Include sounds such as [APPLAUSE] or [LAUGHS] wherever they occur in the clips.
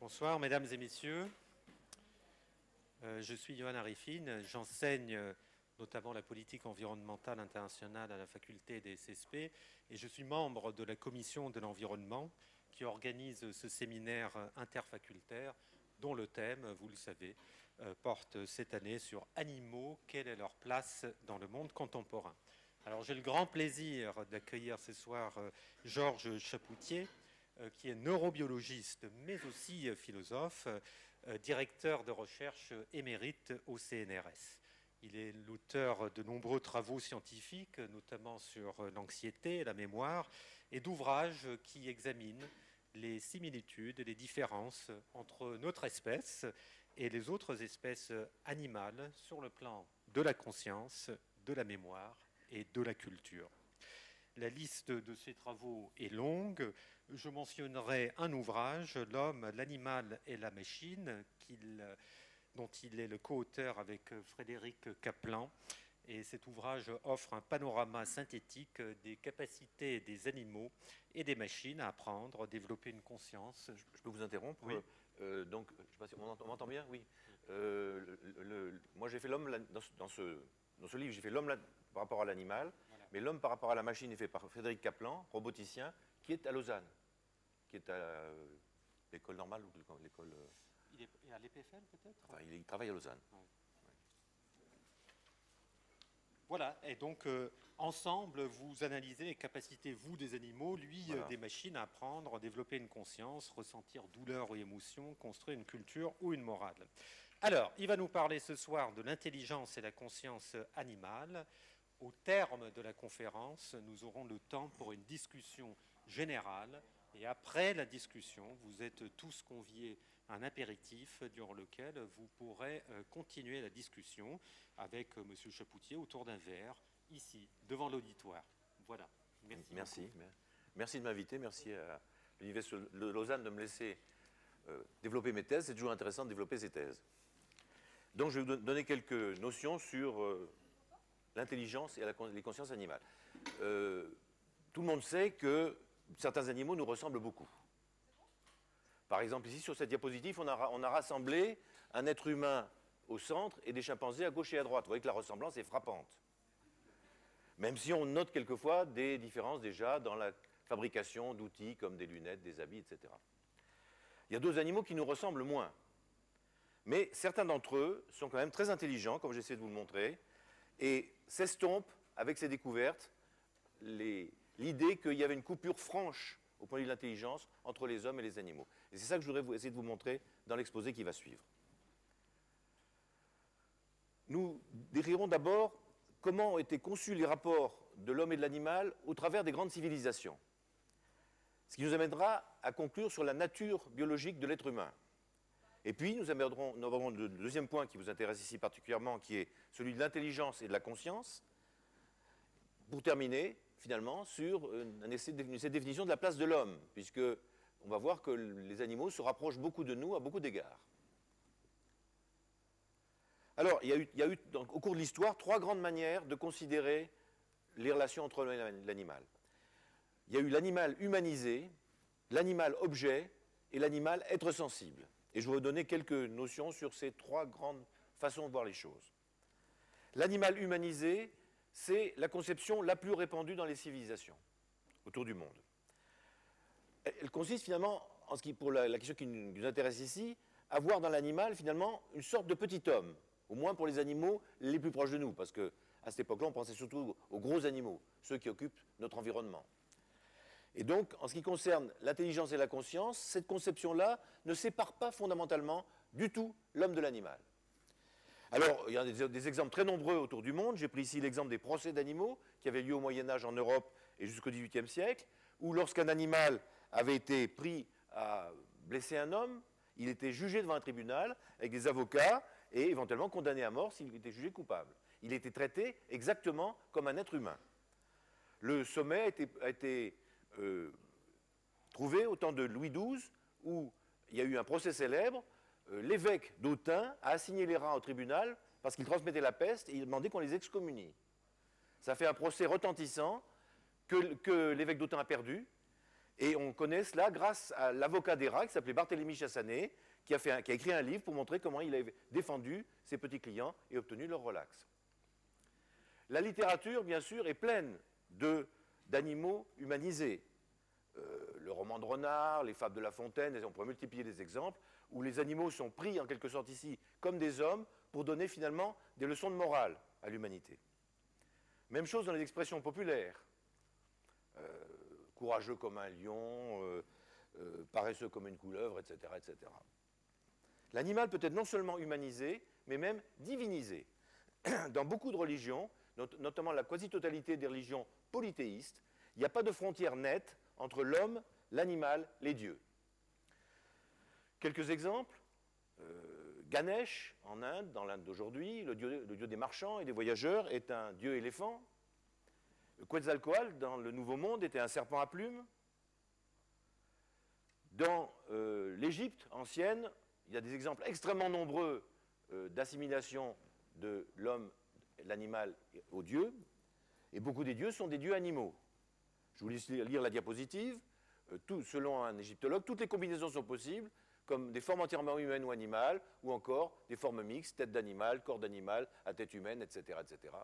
Bonsoir, mesdames et messieurs. Euh, je suis Johan Arifine. J'enseigne euh, notamment la politique environnementale internationale à la faculté des CSP et je suis membre de la commission de l'environnement qui organise ce séminaire interfacultaire dont le thème, vous le savez, euh, porte cette année sur animaux, quelle est leur place dans le monde contemporain. Alors j'ai le grand plaisir d'accueillir ce soir Georges Chapoutier, qui est neurobiologiste, mais aussi euh, philosophe, euh, directeur de recherche émérite au CNRS. Il est l'auteur de nombreux travaux scientifiques, notamment sur l'anxiété et la mémoire, et d'ouvrages qui examinent les similitudes et les différences entre notre espèce et les autres espèces animales sur le plan de la conscience, de la mémoire et de la culture. La liste de ses travaux est longue. Je mentionnerai un ouvrage, L'homme, l'animal et la machine, dont il est le co-auteur avec Frédéric Kaplan. Et cet ouvrage offre un panorama synthétique des capacités des animaux et des machines à apprendre, développer une conscience. Je peux vous interrompre oui. Euh, donc, je sais pas si on m'entend bien? Oui. Euh, moi, j'ai fait l'homme dans, ce, dans ce livre, j'ai fait l'homme par rapport à l'animal. Mais l'homme par rapport à la machine est fait par Frédéric Kaplan, roboticien, qui est à Lausanne, qui est à euh, l'école normale ou l'école. Euh, il est à l'EPFL peut-être? Enfin, il, travaille à Lausanne. Voilà, et donc euh, ensemble, vous analysez les capacités, vous, des animaux, lui, des machines à apprendre, développer une conscience, ressentir douleur ou émotion, construire une culture ou une morale. Alors, il va nous parler ce soir de l'intelligence et la conscience animale. Au terme de la conférence, nous aurons le temps pour une discussion générale. Et après la discussion, vous êtes tous conviés à un apéritif durant lequel vous pourrez euh, continuer la discussion avec euh, M. Chapoutier autour d'un verre, ici, devant l'auditoire. Voilà. Merci. Merci, merci de m'inviter. Merci à l'Université de Lausanne de me laisser euh, développer mes thèses. C'est toujours intéressant de développer ces thèses. Donc, je vais vous donner quelques notions sur l'intelligence et les consciences animales. Euh, tout le monde sait que certains animaux nous ressemblent beaucoup. Par exemple, ici, sur cette diapositive, on a, rassemblé un être humain au centre et des chimpanzés à gauche et à droite. Vous voyez que la ressemblance est frappante. Même si on note quelquefois des différences déjà dans la fabrication d'outils comme des lunettes, des habits, etc. Il y a deux animaux qui nous ressemblent moins. Mais certains d'entre eux sont quand même très intelligents, comme j'essaie de vous le montrer, et s'estompe avec ces découvertes l'idée qu'il y avait une coupure franche au point de vue de l'intelligence entre les hommes et les animaux. Et c'est ça que je voudrais essayer de vous montrer dans l'exposé qui va suivre. Nous décrirons d'abord comment ont été conçus les rapports de l'homme et de l'animal au travers des grandes civilisations. Ce qui nous amènera à conclure sur la nature biologique de l'être humain. Et puis, nous aborderons, le deuxième point qui vous intéresse ici particulièrement, qui est celui de l'intelligence et de la conscience, pour terminer, finalement, sur essai de, définition de la place de l'homme, puisque on va voir que les animaux se rapprochent beaucoup de nous à beaucoup d'égards. Alors, il y a eu, au cours de l'histoire trois grandes manières de considérer les relations entre l'homme et l'animal. Il y a eu l'animal humanisé, l'animal objet et l'animal être sensible. Et je vais vous donner quelques notions sur ces trois grandes façons de voir les choses. L'animal humanisé, c'est la conception la plus répandue dans les civilisations autour du monde. Elle consiste finalement, en pour la, question qui nous intéresse ici, à voir dans l'animal finalement une sorte de petit homme, au moins pour les animaux les plus proches de nous, parce qu'à cette époque-là, on pensait surtout aux gros animaux, ceux qui occupent notre environnement. Et donc, en ce qui concerne l'intelligence et la conscience, cette conception-là ne sépare pas fondamentalement du tout l'homme de l'animal. Alors, il y a des, exemples très nombreux autour du monde. J'ai pris ici l'exemple des procès d'animaux qui avaient lieu au Moyen Âge en Europe et jusqu'au XVIIIe siècle, où lorsqu'un animal avait été pris à blesser un homme, il était jugé devant un tribunal avec des avocats et éventuellement condamné à mort s'il était jugé coupable. Il était traité exactement comme un être humain. Le sommet a été euh, trouvé au temps de Louis XII, où il y a eu un procès célèbre. Euh, l'évêque d'Autun a assigné les rats au tribunal parce qu'ils transmettaient la peste et il demandait qu'on les excommunie. Ça fait un procès retentissant que, l'évêque d'Autun a perdu. Et on connaît cela grâce à l'avocat d'ERA qui s'appelait Barthélemy Chassanet, qui a, qui a écrit un livre pour montrer comment il avait défendu ses petits clients et obtenu leur relax. La littérature, bien sûr, est pleine d'animaux humanisés. Euh, le roman de Renard, les fables de La Fontaine, on pourrait multiplier des exemples, où les animaux sont pris en quelque sorte ici comme des hommes pour donner finalement des leçons de morale à l'humanité. Même chose dans les expressions populaires. Euh, courageux comme un lion, euh, paresseux comme une couleuvre, etc. etc. L'animal peut être non seulement humanisé, mais même divinisé. [CLEARS THROAT] Dans beaucoup de religions, notamment la quasi-totalité des religions polythéistes, il n'y a pas de frontière nette entre l'homme, l'animal, les dieux. Quelques exemples. Euh, Ganesh, en Inde, dans l'Inde d'aujourd'hui, le dieu, des marchands et des voyageurs, est un dieu éléphant. Quetzalcoatl, dans le Nouveau Monde, était un serpent à plumes. Dans euh, l'Égypte ancienne, il y a des exemples extrêmement nombreux euh, d'assimilation de l'homme l'animal aux dieux, et beaucoup des dieux sont des dieux animaux. Je vous laisse lire la diapositive. Euh, selon un égyptologue, toutes les combinaisons sont possibles, comme des formes entièrement humaines ou animales, ou encore des formes mixtes, tête d'animal, corps d'animal, à tête humaine, etc., etc.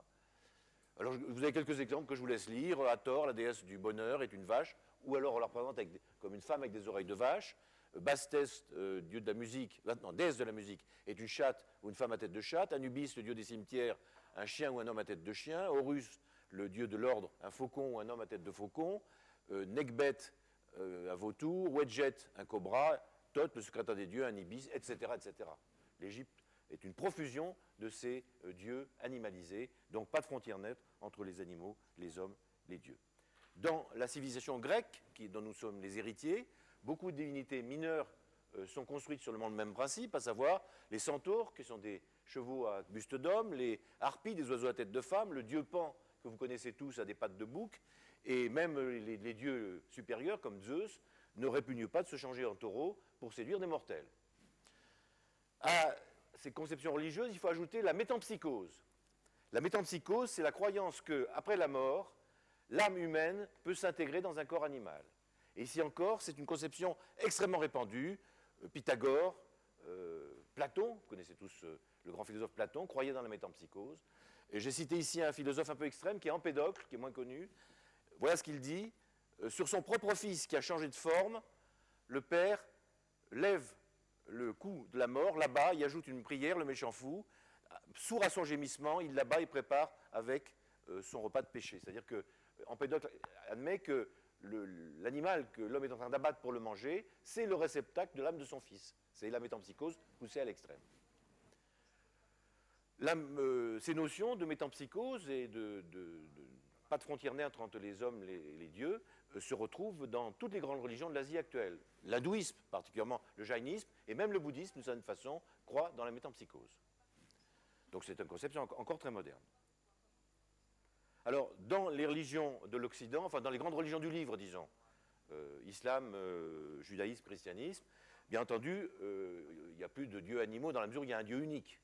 Alors, vous avez quelques exemples que je vous laisse lire. Hathor, la déesse du bonheur, est une vache, ou alors on la représente comme une femme avec des oreilles de vache. Bastet, euh, dieu de la musique, non, déesse de la musique, est une chatte ou une femme à tête de chatte. Anubis, le dieu des cimetières, un chien ou un homme à tête de chien, Horus, le dieu de l'ordre, un faucon ou un homme à tête de faucon, euh, Nekbet, euh, un vautour, Wedjet, un cobra, Thoth, le secrétaire des dieux, un ibis, etc. etc. L'Égypte est une profusion de ces euh, dieux animalisés, donc pas de frontière nette entre les animaux, les hommes, les dieux. Dans la civilisation grecque, dont nous sommes les héritiers, beaucoup de divinités mineures sont construites sur le même principe, à savoir les centaures, qui sont des chevaux à buste d'homme, les harpies, des oiseaux à tête de femme, le dieu Pan, que vous connaissez tous, a des pattes de bouc, et même les, dieux supérieurs, comme Zeus, ne répugnent pas de se changer en taureau pour séduire des mortels. À ces conceptions religieuses, il faut ajouter la métampsychose. La métampsychose, c'est la croyance que, après la mort, l'âme humaine peut s'intégrer dans un corps animal. Et ici encore, c'est une conception extrêmement répandue. Euh, Pythagore, euh, Platon, vous connaissez tous euh, le grand philosophe Platon, croyait dans la métampsychose. Et j'ai cité ici un philosophe un peu extrême qui est Empédocle, qui est moins connu. Voilà ce qu'il dit. Euh, sur son propre fils qui a changé de forme, le père lève le coup de la mort, là-bas, il ajoute une prière, le méchant fou, sourd à son gémissement, il là-bas, il prépare avec euh, son repas de péché. C'est-à-dire que Empédocle admet que l'animal que l'homme est en train d'abattre pour le manger, c'est le réceptacle de l'âme de son fils. C'est la métampsychose poussée à l'extrême. Euh, ces notions de métampsychose et de, pas de frontière nette entre les hommes et les, dieux euh, se retrouvent dans toutes les grandes religions de l'Asie actuelle. L'hindouisme, particulièrement le jainisme, et même le bouddhisme, d'une certaine façon, croient dans la métampsychose. Donc c'est une conception encore très moderne. Alors, dans les religions de l'Occident, enfin dans les grandes religions du livre, disons, euh, islam, judaïsme, christianisme, bien entendu, il n'y a plus de dieux animaux dans la mesure où il y a un dieu unique.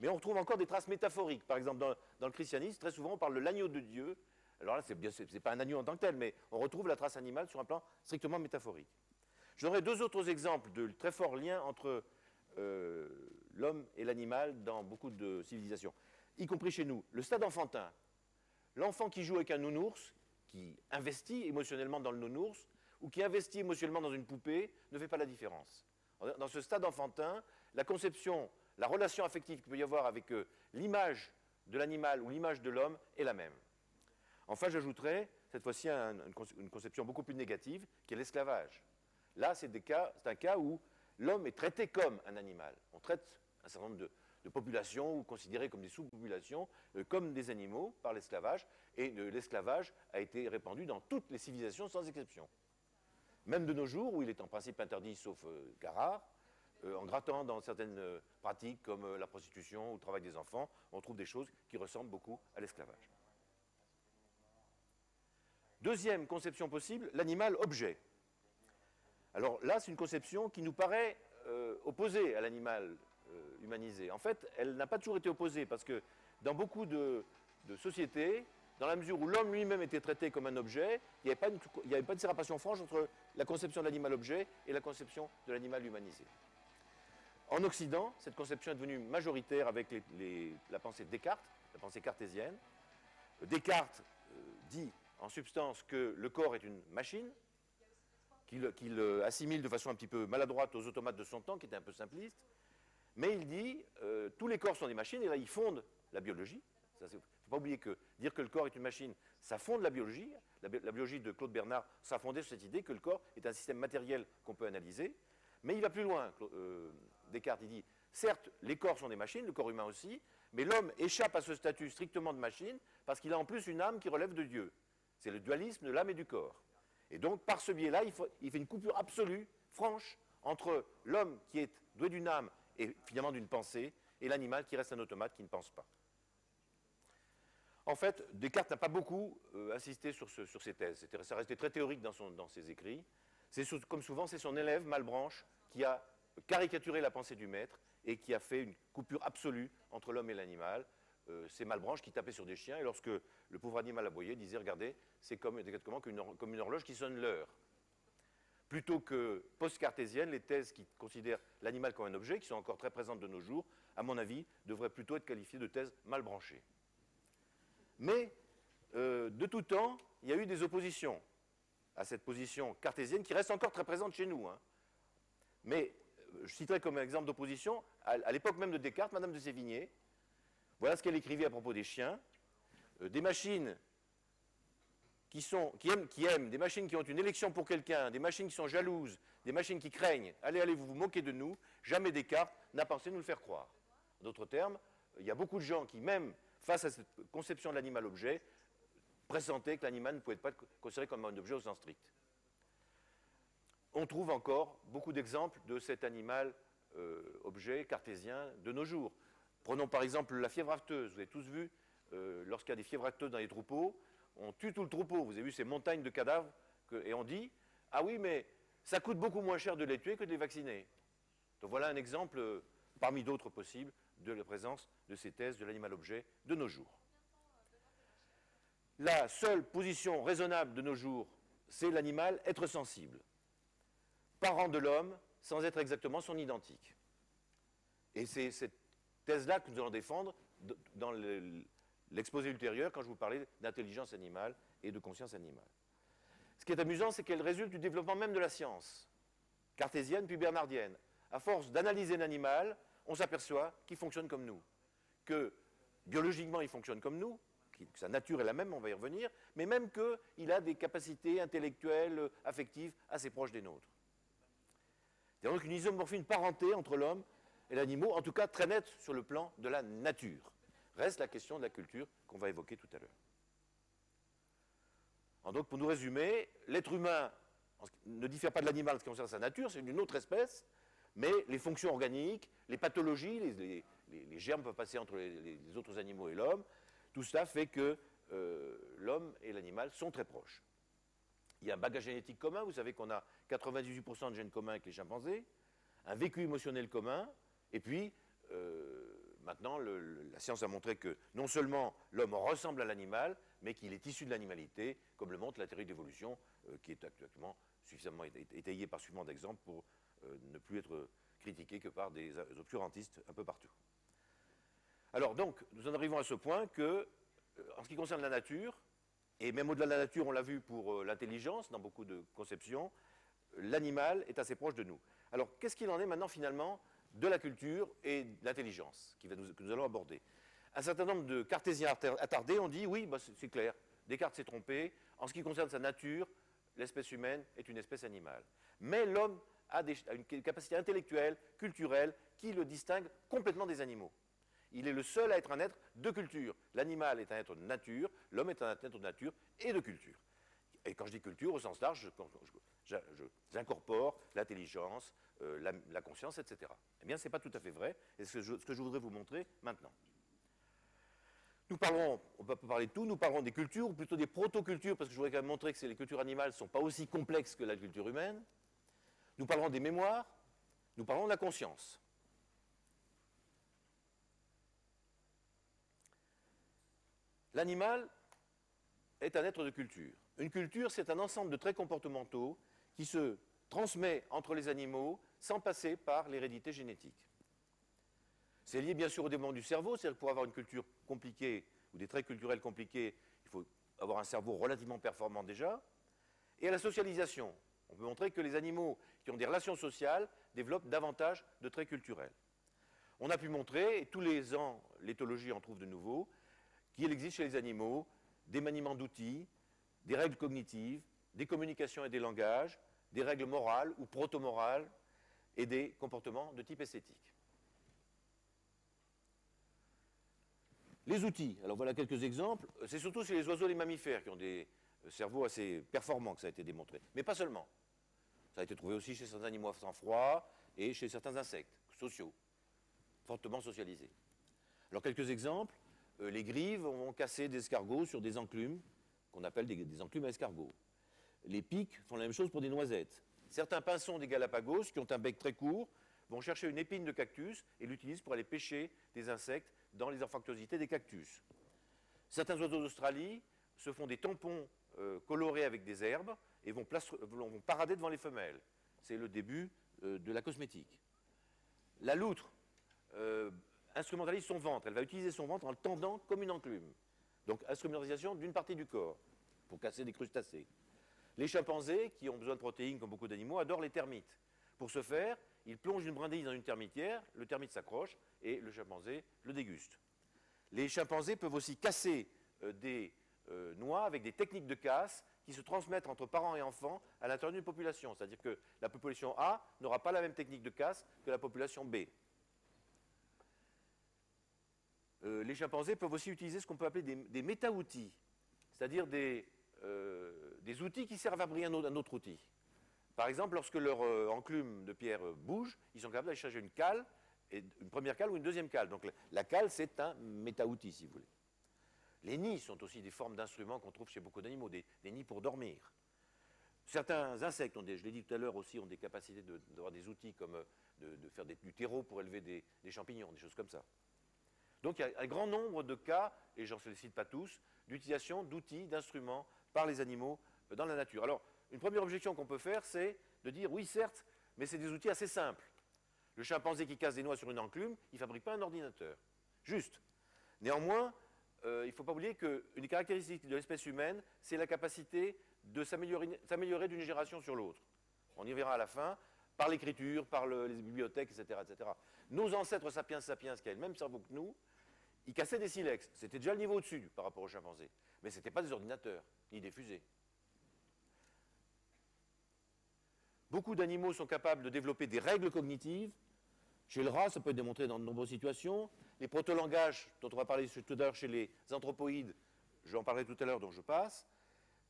Mais on retrouve encore des traces métaphoriques. Par exemple, dans, le christianisme, très souvent, on parle de l'agneau de Dieu. Alors là, ce n'est pas un agneau en tant que tel, mais on retrouve la trace animale sur un plan strictement métaphorique. Donnerai deux autres exemples de très forts liens entre euh, l'homme et l'animal dans beaucoup de civilisations, y compris chez nous. Le stade enfantin. L'enfant qui joue avec un nounours, qui investit émotionnellement dans le nounours, ou qui investit émotionnellement dans une poupée, ne fait pas la différence. Dans ce stade enfantin, la conception la relation affective qu'il peut y avoir avec euh, l'image de l'animal ou l'image de l'homme est la même. Enfin, j'ajouterai cette fois-ci une conception beaucoup plus négative, qui est l'esclavage. Là, c'est un cas où l'homme est traité comme un animal. On traite un certain nombre de, populations, ou considérées comme des sous-populations, euh, comme des animaux par l'esclavage, et l'esclavage a été répandu dans toutes les civilisations sans exception. Même de nos jours, où il est en principe interdit sauf cas euh, en grattant dans certaines euh, pratiques comme euh, la prostitution ou le travail des enfants, on trouve des choses qui ressemblent beaucoup à l'esclavage. Deuxième conception possible, l'animal objet. Alors là, c'est une conception qui nous paraît opposée à l'animal humanisé. En fait, elle n'a pas toujours été opposée parce que dans beaucoup de, sociétés, dans la mesure où l'homme lui-même était traité comme un objet, il n'y avait, avait, pas de séparation franche entre la conception de l'animal-objet et la conception de l'animal humanisé. En Occident, cette conception est devenue majoritaire avec la pensée de Descartes, la pensée cartésienne. Descartes euh, dit en substance que le corps est une machine, qu'il assimile de façon un petit peu maladroite aux automates de son temps, qui était un peu simpliste, mais il dit euh, tous les corps sont des machines, et là il fonde la biologie. Il ne faut pas oublier que dire que le corps est une machine, ça fonde la biologie. La, biologie de Claude Bernard, ça fondé sur cette idée que le corps est un système matériel qu'on peut analyser. Mais il va plus loin. Euh, Descartes, il dit, certes, les corps sont des machines, le corps humain aussi, mais l'homme échappe à ce statut strictement de machine parce qu'il a en plus une âme qui relève de Dieu. C'est le dualisme de l'âme et du corps. Et donc, par ce biais-là, il, fait une coupure absolue, franche, entre l'homme qui est doué d'une âme et finalement d'une pensée, et l'animal qui reste un automate qui ne pense pas. En fait, Descartes n'a pas beaucoup euh, insisté sur, ces thèses. Ça restait très théorique dans, ses écrits. comme souvent, c'est son élève, Malbranche, qui a caricaturé la pensée du maître et qui a fait une coupure absolue entre l'homme et l'animal. Euh, c'est Malbranche qui tapait sur des chiens, et lorsque le pauvre animal aboyait, disait Regardez, c'est comme, comme une horloge qui sonne l'heure plutôt que post-cartésienne, les thèses qui considèrent l'animal comme un objet, qui sont encore très présentes de nos jours, à mon avis, devraient plutôt être qualifiées de thèses mal branchées. Mais, euh, de tout temps, il y a eu des oppositions à cette position cartésienne qui reste encore très présente chez nous. Hein. Mais, je citerai comme exemple d'opposition, à, l'époque même de Descartes, Madame de Sévigné, voilà ce qu'elle écrivait à propos des chiens. Euh, des machines qui, aiment, des machines qui ont une élection pour quelqu'un, des machines qui sont jalouses, des machines qui craignent, allez, allez, vous vous moquez de nous, jamais Descartes n'a pensé nous le faire croire. En d'autres termes, il y a beaucoup de gens qui, même face à cette conception de l'animal-objet, pressentaient que l'animal ne pouvait pas être considéré comme un objet au sens strict. On trouve encore beaucoup d'exemples de cet animal-objet euh, cartésien de nos jours. Prenons par exemple la fièvre afteuse. Vous avez tous vu, euh, lorsqu'il y a des fièvres afteuses dans les troupeaux, on tue tout le troupeau. Vous avez vu ces montagnes de cadavres et on dit Ah oui, mais ça coûte beaucoup moins cher de les tuer que de les vacciner. Donc voilà un exemple, euh, parmi d'autres possibles, de la présence de ces thèses de l'animal-objet de nos jours. La seule position raisonnable de nos jours, c'est l'animal être sensible, parent de l'homme, sans être exactement son identique. Et c'est cette thèse-là que nous allons défendre dans le, l'exposé ultérieur quand je vous parlais d'intelligence animale et de conscience animale. Ce qui est amusant, c'est qu'elle résulte du développement même de la science, cartésienne puis bernardienne. À force d'analyser l'animal, on s'aperçoit qu'il fonctionne comme nous, que biologiquement il fonctionne comme nous, que sa nature est la même, on va y revenir, mais même qu'il a des capacités intellectuelles, affectives assez proches des nôtres. Il donc une isomorphie, une parenté entre l'homme et l'animal, en tout cas très nette sur le plan de la nature. Reste la question de la culture qu'on va évoquer tout à l'heure. Donc, pour nous résumer, l'être humain ne diffère pas de l'animal en ce qui concerne sa nature, c'est une autre espèce, mais les fonctions organiques, les pathologies, les, germes peuvent passer entre les, autres animaux et l'homme, tout cela fait que euh, l'homme et l'animal sont très proches. Il y a un bagage génétique commun, vous savez qu'on a 98% de gènes communs avec les chimpanzés, un vécu émotionnel commun, et puis euh, Maintenant, la science a montré que non seulement l'homme ressemble à l'animal, mais qu'il est issu de l'animalité, comme le montre la théorie d'évolution, euh, qui est actuellement suffisamment étayée par suffisamment d'exemples pour euh, ne plus être critiquée que par des obscurantistes un peu partout. Alors donc, nous en arrivons à ce point que, euh, en ce qui concerne la nature, et même au-delà de la nature, on l'a vu pour l'intelligence, dans beaucoup de conceptions, l'animal est assez proche de nous. Alors, qu'est-ce qu'il en est maintenant finalement de la culture et de l'intelligence que nous allons aborder? Un certain nombre de cartésiens attardés ont dit oui, bah, c'est clair, Descartes s'est trompé. En ce qui concerne sa nature, l'espèce humaine est une espèce animale. Mais l'homme a, une capacité intellectuelle, culturelle, qui le distingue complètement des animaux. Il est le seul à être un être de culture. L'animal est un être de nature, l'homme est un être de nature et de culture. Et quand je dis culture, au sens large, j'incorpore l'intelligence, euh, la, conscience, etc. Eh bien, ce n'est pas tout à fait vrai, et c'est ce, que je voudrais vous montrer maintenant. Nous parlerons, on peut parler de tout, nous parlerons des cultures, ou plutôt des proto-cultures, parce que je voudrais quand même montrer que les cultures animales ne sont pas aussi complexes que la culture humaine. Nous parlerons des mémoires, nous parlerons de la conscience. L'animal est un être de culture. Une culture, c'est un ensemble de traits comportementaux qui se transmet entre les animaux sans passer par l'hérédité génétique. C'est lié bien sûr au développement du cerveau, c'est-à-dire que pour avoir une culture compliquée ou des traits culturels compliqués, il faut avoir un cerveau relativement performant déjà, et à la socialisation. On peut montrer que les animaux qui ont des relations sociales développent davantage de traits culturels. On a pu montrer, et tous les ans l'éthologie en trouve de nouveau, qu'il existe chez les animaux des maniements d'outils, des règles cognitives, des communications et des langages, des règles morales ou proto-morales et des comportements de type esthétique. Les outils, alors voilà quelques exemples. C'est surtout chez les oiseaux et les mammifères qui ont des cerveaux assez performants que ça a été démontré. Mais pas seulement. Ça a été trouvé aussi chez certains animaux sans froid et chez certains insectes sociaux, fortement socialisés. Alors quelques exemples. Euh, les grives vont casser des escargots sur des enclumes, qu'on appelle des, enclumes à escargots. Les pics font la même chose pour des noisettes. Certains pinsons des Galapagos, qui ont un bec très court, vont chercher une épine de cactus et l'utilisent pour aller pêcher des insectes dans les anfractuosités des cactus. Certains oiseaux d'Australie se font des tampons euh, colorés avec des herbes et vont, parader devant les femelles. C'est le début euh, de la cosmétique. La loutre instrumentalise son ventre. Elle va utiliser son ventre en le tendant comme une enclume. Donc instrumentalisation d'une partie du corps pour casser des crustacés. Les chimpanzés, qui ont besoin de protéines comme beaucoup d'animaux, adorent les termites. Pour ce faire, ils plongent une brindille dans une termitière, le termite s'accroche et le chimpanzé le déguste. Les chimpanzés peuvent aussi casser euh, des euh, noix avec des techniques de casse qui se transmettent entre parents et enfants à l'intérieur d'une population. C'est-à-dire que la population A n'aura pas la même technique de casse que la population B. Euh, les chimpanzés peuvent aussi utiliser ce qu'on peut appeler des, méta-outils, c'est-à-dire euh, des, outils qui servent à briller un autre, outil. Par exemple, lorsque leur euh, enclume de pierre bouge, ils sont capables d'aller chercher une cale, une première cale ou une deuxième cale. Donc la, cale, c'est un méta-outil, si vous voulez. Les nids sont aussi des formes d'instruments qu'on trouve chez beaucoup d'animaux, des, nids pour dormir. Certains insectes, je l'ai dit tout à l'heure aussi, ont des capacités d'avoir des outils comme de, faire du terreau pour élever des champignons, des choses comme ça. Donc il y a un grand nombre de cas, et j'en félicite pas tous, d'utilisation d'outils, d'instruments par les animaux dans la nature. Alors, une première objection qu'on peut faire, c'est de dire oui, certes, mais c'est des outils assez simples. Le chimpanzé qui casse des noix sur une enclume, il ne fabrique pas un ordinateur. Juste. Néanmoins, euh, il ne faut pas oublier qu'une caractéristique de l'espèce humaine, c'est la capacité de s'améliorer d'une génération sur l'autre. On y verra à la fin, par l'écriture, par les bibliothèques, etc., etc. Nos ancêtres sapiens sapiens, qui avaient le même cerveau que nous, ils cassaient des silex. C'était déjà le niveau au-dessus par rapport aux chimpanzés. Mais ce n'étaient pas des ordinateurs, ni des fusées. Beaucoup d'animaux sont capables de développer des règles cognitives. Chez le rat, ça peut être démontré dans de nombreuses situations. Les proto-langages, dont on va parler tout à l'heure chez les anthropoïdes, j'en parlerai tout à l'heure, donc je passe.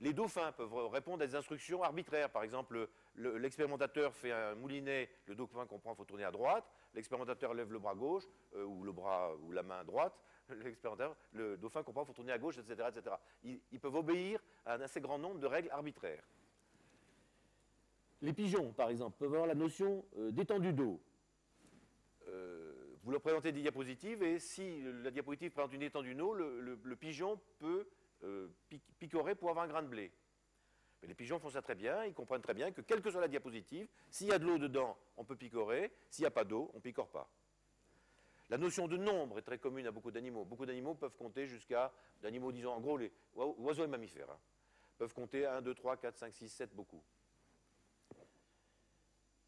Les dauphins peuvent répondre à des instructions arbitraires. Par exemple, l'expérimentateur fait un moulinet, le dauphin comprend qu'il faut tourner à droite, l'expérimentateur lève le bras gauche, euh, ou le bras ou la main droite, [LAUGHS] l'expérimentateur, le dauphin comprend qu'il faut tourner à gauche, etc. etc. Ils, peuvent obéir à un assez grand nombre de règles arbitraires. Les pigeons, par exemple, peuvent avoir la notion euh, d'étendue d'eau. Euh, vous leur présentez des diapositives, et si la diapositive présente une étendue d'eau, le pigeon peut picorer pour avoir un grain de blé. Les pigeons font ça très bien, ils comprennent très bien que quelle que soit la diapositive, s'il y a de l'eau dedans, on peut picorer, s'il n'y a pas d'eau, on ne picore pas. La notion de nombre est très commune à beaucoup d'animaux. Beaucoup d'animaux peuvent compter jusqu'à, d'animaux disons en gros, les oiseaux et mammifères, hein, peuvent compter 1, 2, 3, 4, 5, 6, 7, beaucoup.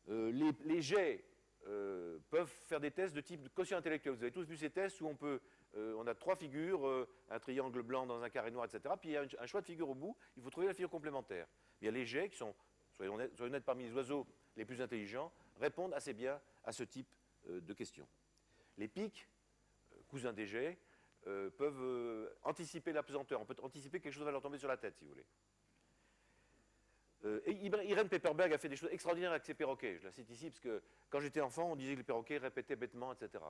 Euh, les, jets euh, peuvent faire des tests de type quotient intellectuel. Vous avez tous vu ces tests où on peut euh, on a trois figures, euh, un triangle blanc dans un carré noir, etc. Puis il y a un, choix de figure au bout, il faut trouver la figure complémentaire. Il y a les jets qui sont, soyons honnêtes, parmi les oiseaux les plus intelligents, répondent assez bien à ce type euh, de questions. Les pics, cousins des jets, peuvent anticiper la pesanteur. On peut anticiper que quelque chose va leur tomber sur la tête, si vous voulez. Irène Pepperberg a fait des choses extraordinaires avec ses perroquets. Je la cite ici parce que quand j'étais enfant, on disait que les perroquets répétaient bêtement, etc.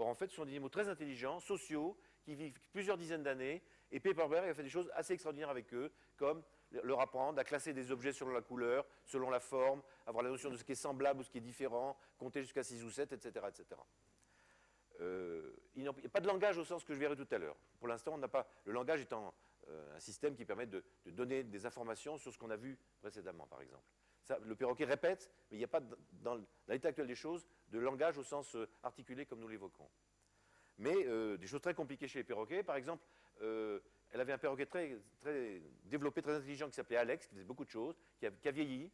Or, en fait, ce sont des animaux très intelligents, sociaux, qui vivent plusieurs dizaines d'années. Et Pepperberg a fait des choses assez extraordinaires avec eux, comme leur apprendre à classer des objets selon la couleur, selon la forme, avoir la notion de ce qui est semblable ou ce qui est différent, compter jusqu'à 6 ou 7, etc. etc. Il n'y a pas de langage au sens que je verrai tout à l'heure. Pour l'instant, on n'a pas. Le langage étant euh, un système qui permet de, donner des informations sur ce qu'on a vu précédemment, par exemple. Le perroquet répète, mais il n'y a pas, dans, l'état actuel des choses, de langage au sens euh, articulé comme nous l'évoquons. Mais des choses très compliquées chez les perroquets, par exemple, elle avait un perroquet très, très développé, très intelligent, qui s'appelait Alex, qui faisait beaucoup de choses, qui qui a vieilli,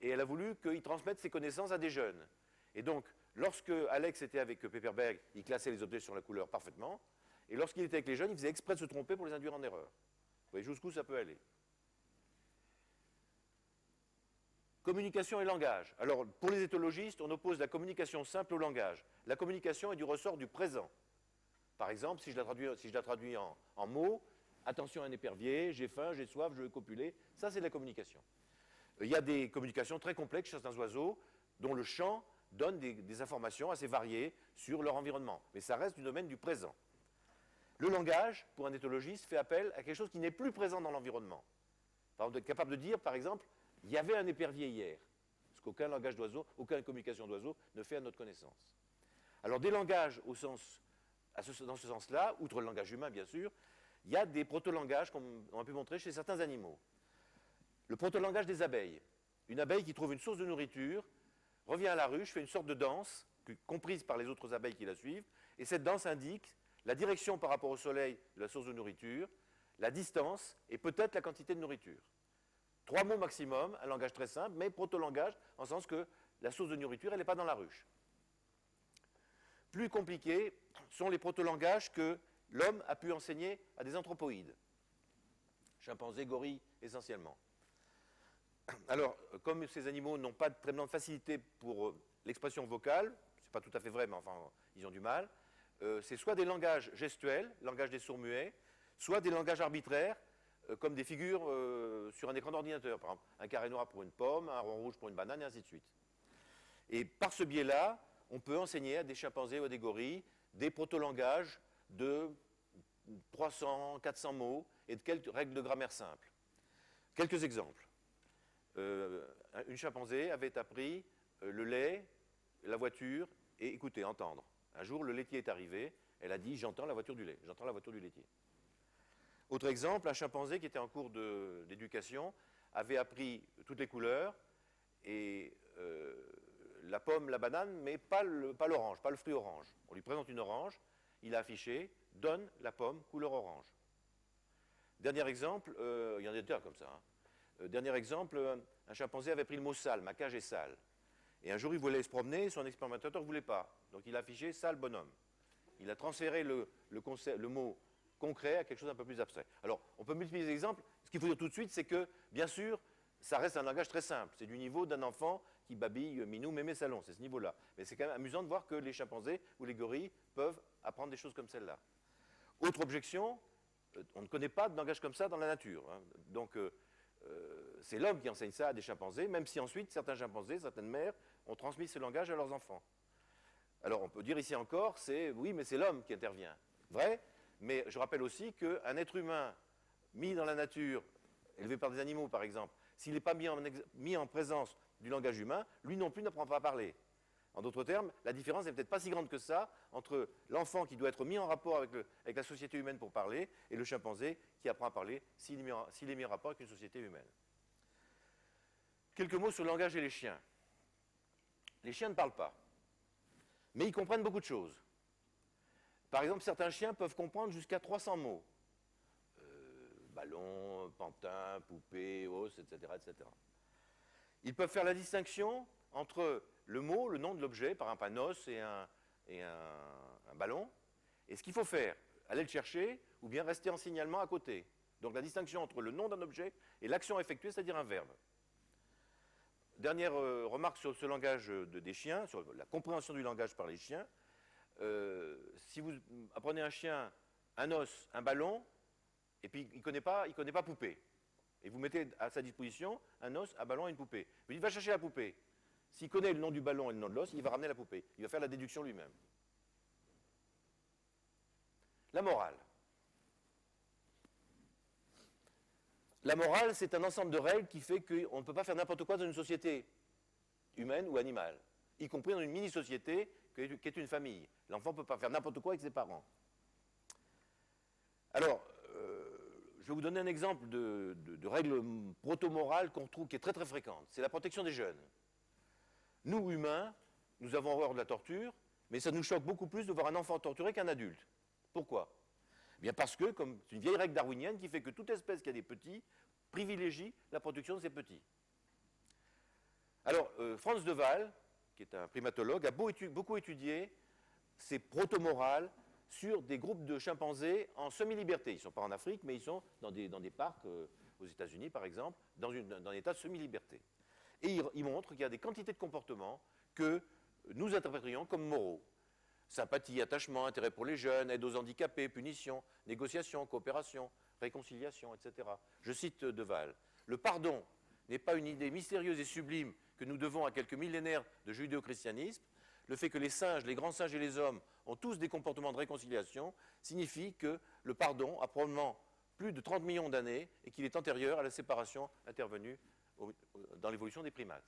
et elle a voulu qu'il transmette ses connaissances à des jeunes. Et donc, lorsque Alex était avec Pepperberg, il classait les objets sur la couleur parfaitement. Et lorsqu'il était avec les jeunes, il faisait exprès de se tromper pour les induire en erreur. Vous voyez jusqu'où ça peut aller. Communication et langage. Alors, pour les éthologistes, on oppose la communication simple au langage. La communication est du ressort du présent. Par exemple, si je la traduis, je la traduis en, mots, attention à un épervier, j'ai faim, j'ai soif, je veux copuler, ça c'est de la communication. Il y a des communications très complexes chez certains oiseaux, dont le chant donne des, informations assez variées sur leur environnement. Mais ça reste du domaine du présent. Le langage, pour un éthologiste, fait appel à quelque chose qui n'est plus présent dans l'environnement. Par exemple, être capable de dire, par exemple, il y avait un épervier hier. Ce qu'aucun langage d'oiseau, aucune communication d'oiseau ne fait à notre connaissance. Alors, des langages au sens, dans ce sens-là, outre le langage humain, bien sûr, il y a des proto-langages qu'on a pu montrer chez certains animaux. Le proto-langage des abeilles. Une abeille qui trouve une source de nourriture revient à la ruche, fait une sorte de danse, comprise par les autres abeilles qui la suivent, et cette danse indique la direction par rapport au soleil de la source de nourriture, la distance et peut-être la quantité de nourriture. Trois mots maximum, un langage très simple, mais proto-langage, en sens que la source de nourriture, elle n'est pas dans la ruche. Plus compliqués sont les proto-langages que l'homme a pu enseigner à des anthropoïdes, chimpanzés, gorilles essentiellement. Alors, comme ces animaux n'ont pas de très grande facilité pour euh, l'expression vocale, c'est pas tout à fait vrai, mais enfin, ils ont du mal, euh, c'est soit des langages gestuels, langage des sourds-muets, soit des langages arbitraires, comme des figures sur un écran d'ordinateur, par exemple, un carré noir pour une pomme, un rond rouge pour une banane, et ainsi de suite. Et par ce biais-là, on peut enseigner à des chimpanzés ou à des gorilles des proto-langages de 300, 400 mots et de quelques règles de grammaire simples. Quelques exemples. Euh, une chimpanzé avait appris euh, le lait, la voiture et écouter, entendre. Un jour, le laitier est arrivé, elle a dit J'entends la voiture du lait, j'entends la voiture du laitier. Autre exemple, un chimpanzé qui était en cours d'éducation avait appris toutes les couleurs et euh, la pomme, la banane, mais pas l'orange, pas, le fruit orange. On lui présente une orange, il a affiché Donne la pomme couleur orange. Dernier exemple, il y en a deux comme ça. Hein. Euh, dernier exemple, euh, un chimpanzé avait pris le mot sale, ma cage est sale. Et un jour, il voulait se promener, son expérimentateur ne voulait pas. Donc il a affiché sale bonhomme. Il a transféré le, mot concret à quelque chose d'un peu plus abstrait. Alors, on peut multiplier les exemples. Ce qu'il faut dire tout de suite, c'est que, bien sûr, ça reste un langage très simple. C'est du niveau d'un enfant qui babille minou, mémé, salon. C'est ce niveau-là. Mais c'est quand même amusant de voir que les chimpanzés ou les gorilles peuvent apprendre des choses comme celle-là. Autre objection, euh, on ne connaît pas de langage comme ça dans la nature. Hein. Donc, euh, c'est l'homme qui enseigne ça à des chimpanzés, même si ensuite certains chimpanzés, certaines mères, ont transmis ce langage à leurs enfants. Alors on peut dire ici encore, c'est oui, mais c'est l'homme qui intervient. Vrai, mais je rappelle aussi qu'un être humain mis dans la nature, élevé par des animaux par exemple, s'il n'est pas mis en, présence du langage humain, lui non plus n'apprend pas à parler. En d'autres termes, la différence n'est peut-être pas si grande que ça entre l'enfant qui doit être mis en rapport avec, la société humaine pour parler et le chimpanzé qui apprend à parler s'il est, mis en rapport avec une société humaine. Quelques mots sur le langage et les chiens. Les chiens ne parlent pas, mais ils comprennent beaucoup de choses. Par exemple, certains chiens peuvent comprendre jusqu'à 300 mots. Euh, ballon, pantin, poupée, os, etc., etc. Ils peuvent faire la distinction entre le mot, le nom de l'objet, par exemple un os et un, et un, ballon. Et ce qu'il faut faire, aller le chercher ou bien rester en signalement à côté. Donc la distinction entre le nom d'un objet et l'action effectuée, c'est-à-dire un verbe. Dernière euh, remarque sur ce langage des chiens, sur la compréhension du langage par les chiens. Euh, si vous apprenez un chien un os, un ballon, et puis il ne connaît, pas, connaît pas poupée, et vous mettez à sa disposition un os, un ballon et une poupée. Vous dites, va chercher la poupée. S'il connaît le nom du ballon et le nom de l'os, il va ramener la poupée. Il va faire la déduction lui-même. La morale. La morale, c'est un ensemble de règles qui fait qu'on ne peut pas faire n'importe quoi dans une société humaine ou animale, y compris dans une mini-société qui est une famille. L'enfant ne peut pas faire n'importe quoi avec ses parents. Alors, euh, je vais vous donner un exemple de, règle proto-morale qu'on trouve qui est très très fréquente. C'est la protection des jeunes. Nous, humains, nous avons horreur de la torture, mais ça nous choque beaucoup plus de voir un enfant torturé qu'un adulte. Pourquoi? Eh Bien parce que, comme c'est une vieille règle darwinienne qui fait que toute espèce qui a des petits privilégie la protection de ses petits. Alors, euh, Franz de Waal, qui est un primatologue, a beaucoup étudié ces proto-morales sur des groupes de chimpanzés en semi-liberté. Ils ne sont pas en Afrique, mais ils sont dans des, parcs, euh, aux États-Unis par exemple, dans, une, dans un état de semi-liberté. Et il, il montre qu'il y a des quantités de comportements que nous interpréterions comme moraux. Sympathie, attachement, intérêt pour les jeunes, aide aux handicapés, punition, négociation, coopération, réconciliation, etc. Je cite Deval. Le pardon n'est pas une idée mystérieuse et sublime que nous devons à quelques millénaires de judéo-christianisme. Le fait que les singes, les grands singes et les hommes ont tous des comportements de réconciliation signifie que le pardon a probablement plus de 30 millions d'années et qu'il est antérieur à la séparation intervenue dans l'évolution des primates.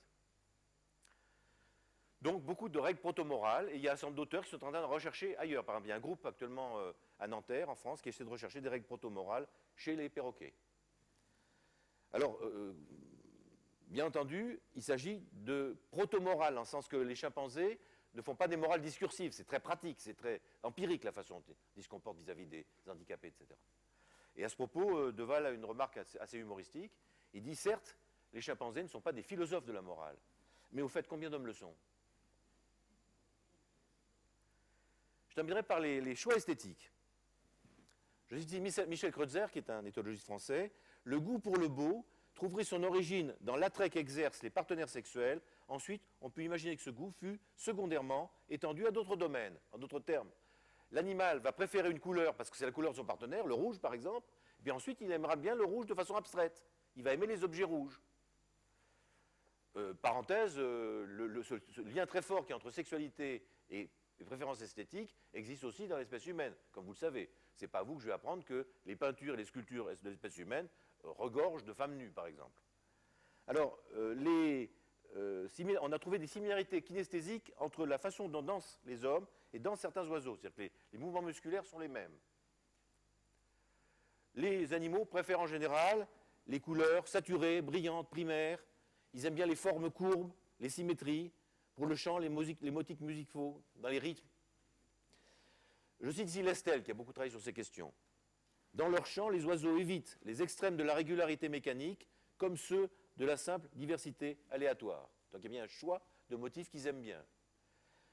Donc beaucoup de règles proto-morales, et il y a un certain nombre d'auteurs qui sont en train de rechercher ailleurs. Par exemple, il y a un groupe actuellement euh, à Nanterre, en France, qui essaie de rechercher des règles proto-morales chez les perroquets. Alors, euh, euh, bien entendu, il s'agit de proto-morales, en sens que les chimpanzés ne font pas des morales discursives. C'est très pratique, c'est très empirique la façon dont ils se comportent vis-à-vis des handicapés, etc. Et à ce propos, Deval a une remarque assez humoristique. Il dit, certes, les chimpanzés ne sont pas des philosophes de la morale, mais au fait, combien d'hommes le sont? Je terminerai par les, choix esthétiques. Je cite Michel Kreutzer, qui est un éthologiste français. Le goût pour le beau trouverait son origine dans l'attrait qu'exercent les partenaires sexuels. Ensuite, on peut imaginer que ce goût fut secondairement étendu à d'autres domaines. En d'autres termes, l'animal va préférer une couleur parce que c'est la couleur de son partenaire, le rouge par exemple. Et ensuite, il aimera bien le rouge de façon abstraite. Il va aimer les objets rouges. Euh, parenthèse, euh, ce, lien très fort qui est entre sexualité et les préférences esthétiques existent aussi dans l'espèce humaine, comme vous le savez. Ce n'est pas à vous que je vais apprendre que les peintures et les sculptures de l'espèce humaine regorgent de femmes nues, par exemple. Alors, euh, euh, on a trouvé des similarités kinesthésiques entre la façon dont dansent les hommes et dansent certains oiseaux. C'est-à-dire que les, mouvements musculaires sont les mêmes. Les animaux préfèrent en général les couleurs saturées, brillantes, primaires. Ils aiment bien les formes courbes, les symétries, pour le chant, les, les motifs musicaux, dans les rythmes. Je cite ici qui a beaucoup travaillé sur ces questions. Dans leur chant, les oiseaux évitent les extrêmes de la régularité mécanique comme ceux de la simple diversité aléatoire. Donc il y a bien un choix de motifs qu'ils aiment bien.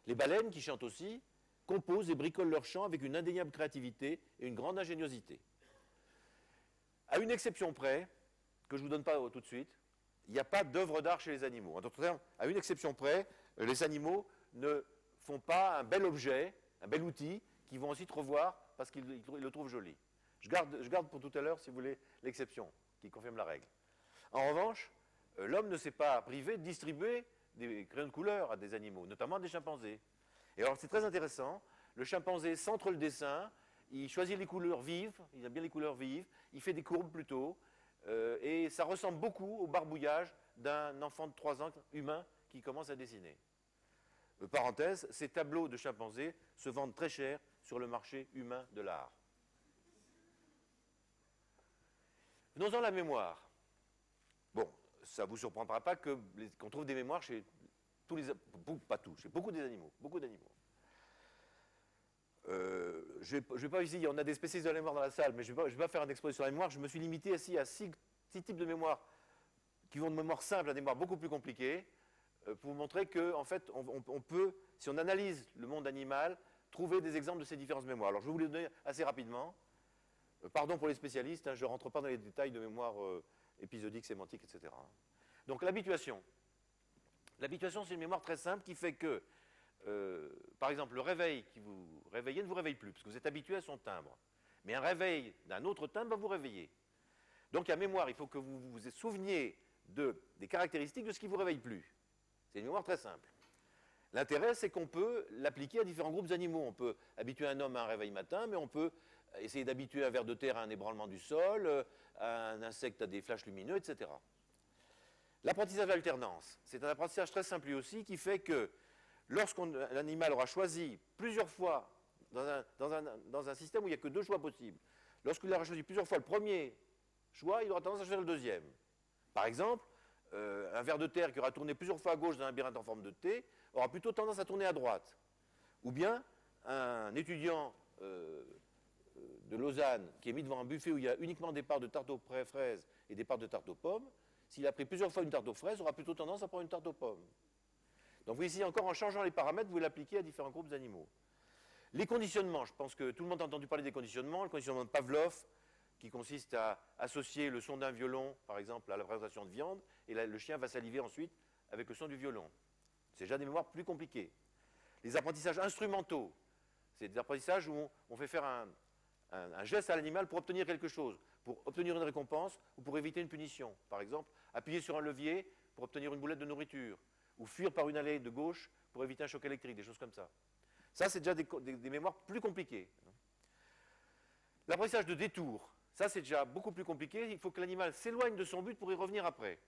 Les baleines, qui chantent aussi, composent et bricolent leur chant avec une indéniable créativité et une grande ingéniosité. À une exception près, que je ne vous donne pas tout de suite, il n'y a pas d'œuvre d'art chez les animaux. En d'autres termes, à une exception près, les animaux ne font pas un bel objet, un bel outil, qu'ils vont ensuite revoir parce qu'ils le trouvent joli. Je garde, pour tout à l'heure, si vous voulez, l'exception qui confirme la règle. En revanche, euh, l'homme ne s'est pas privé de distribuer des crayons de couleur à des animaux, notamment à des chimpanzés. Et alors c'est très intéressant, le chimpanzé centre le dessin, il choisit les couleurs vives, il aime bien les couleurs vives, il fait des courbes plutôt, euh, et ça ressemble beaucoup au barbouillage d'un enfant de 3 ans humain qui commence à dessiner. Euh, parenthèse, ces tableaux de chimpanzés se vendent très cher sur le marché humain de l'art. Venons-en la mémoire. Bon, ça ne vous surprendra pas qu'on trouve des mémoires chez tous les, pas tous, chez beaucoup des animaux, beaucoup d'animaux. Euh, je ne vais pas ici, on a des spécialistes de la mémoire dans la salle, mais je ne vais, pas faire un exposé sur la mémoire. Je me suis limité ici à six, types de mémoire qui vont de mémoire simple à des mémoires beaucoup plus compliquées. Euh, pour vous montrer que, en fait, on, peut, si on analyse le monde animal, trouver des exemples de ces différentes mémoires. Alors, je vais vous les donner assez rapidement. Euh, pardon pour les spécialistes, hein, je ne rentre pas dans les détails de mémoire euh, épisodique, sémantique, etc. Donc, l'habituation. L'habituation, c'est une mémoire très simple qui fait que, par exemple, le réveil qui vous réveillez ne vous réveille plus, parce que vous êtes habitué à son timbre. Mais un réveil d'un autre timbre va vous réveiller. Donc, à mémoire, il faut que vous vous souveniez de, des caractéristiques de ce qui ne vous réveille plus. C'est une mémoire très simple. L'intérêt, c'est qu'on peut l'appliquer à différents groupes d'animaux. On peut habituer un homme à un réveil matin, mais on peut essayer d'habituer un ver de terre à un ébranlement du sol, euh, un insecte à des flashs lumineux, etc. L'apprentissage d'alternance, c'est un apprentissage très simple aussi qui fait que lorsqu'un aura choisi plusieurs fois dans un, système où il n'y a que deux choix possibles, lorsqu'il aura choisi plusieurs fois le premier choix, il aura tendance à choisir le deuxième. Par exemple, euh, un ver de terre qui aura tourné plusieurs fois à gauche dans un labyrinthe en forme de T aura plutôt tendance à tourner à droite. Ou bien un étudiant euh, de Lausanne qui est mis devant un buffet où il y a uniquement des parts de tarte aux fraises et des parts de tarte aux pommes, s'il a pris plusieurs fois une tarte aux fraises, aura plutôt tendance à prendre une tarte aux pommes. Donc vous ici encore en changeant les paramètres, vous l'appliquez à différents groupes d'animaux. Les conditionnements, je pense que tout le monde a entendu parler des conditionnements. Le conditionnement de Pavlov, qui consiste à associer le son d'un violon, par exemple, à la présentation de viande, et le chien va saliver ensuite avec le son du violon. C'est déjà des mémoires plus compliquées. Les apprentissages instrumentaux, c'est des apprentissages où on, fait faire un, un geste à l'animal pour obtenir quelque chose, pour obtenir une récompense ou pour éviter une punition. Par exemple, appuyer sur un levier pour obtenir une boulette de nourriture, ou fuir par une allée de gauche pour éviter un choc électrique, des choses comme ça. Ça, c'est déjà des, mémoires plus compliquées. L'apprentissage de détour, ça, c'est déjà beaucoup plus compliqué. Il faut que l'animal s'éloigne de son but pour y revenir après.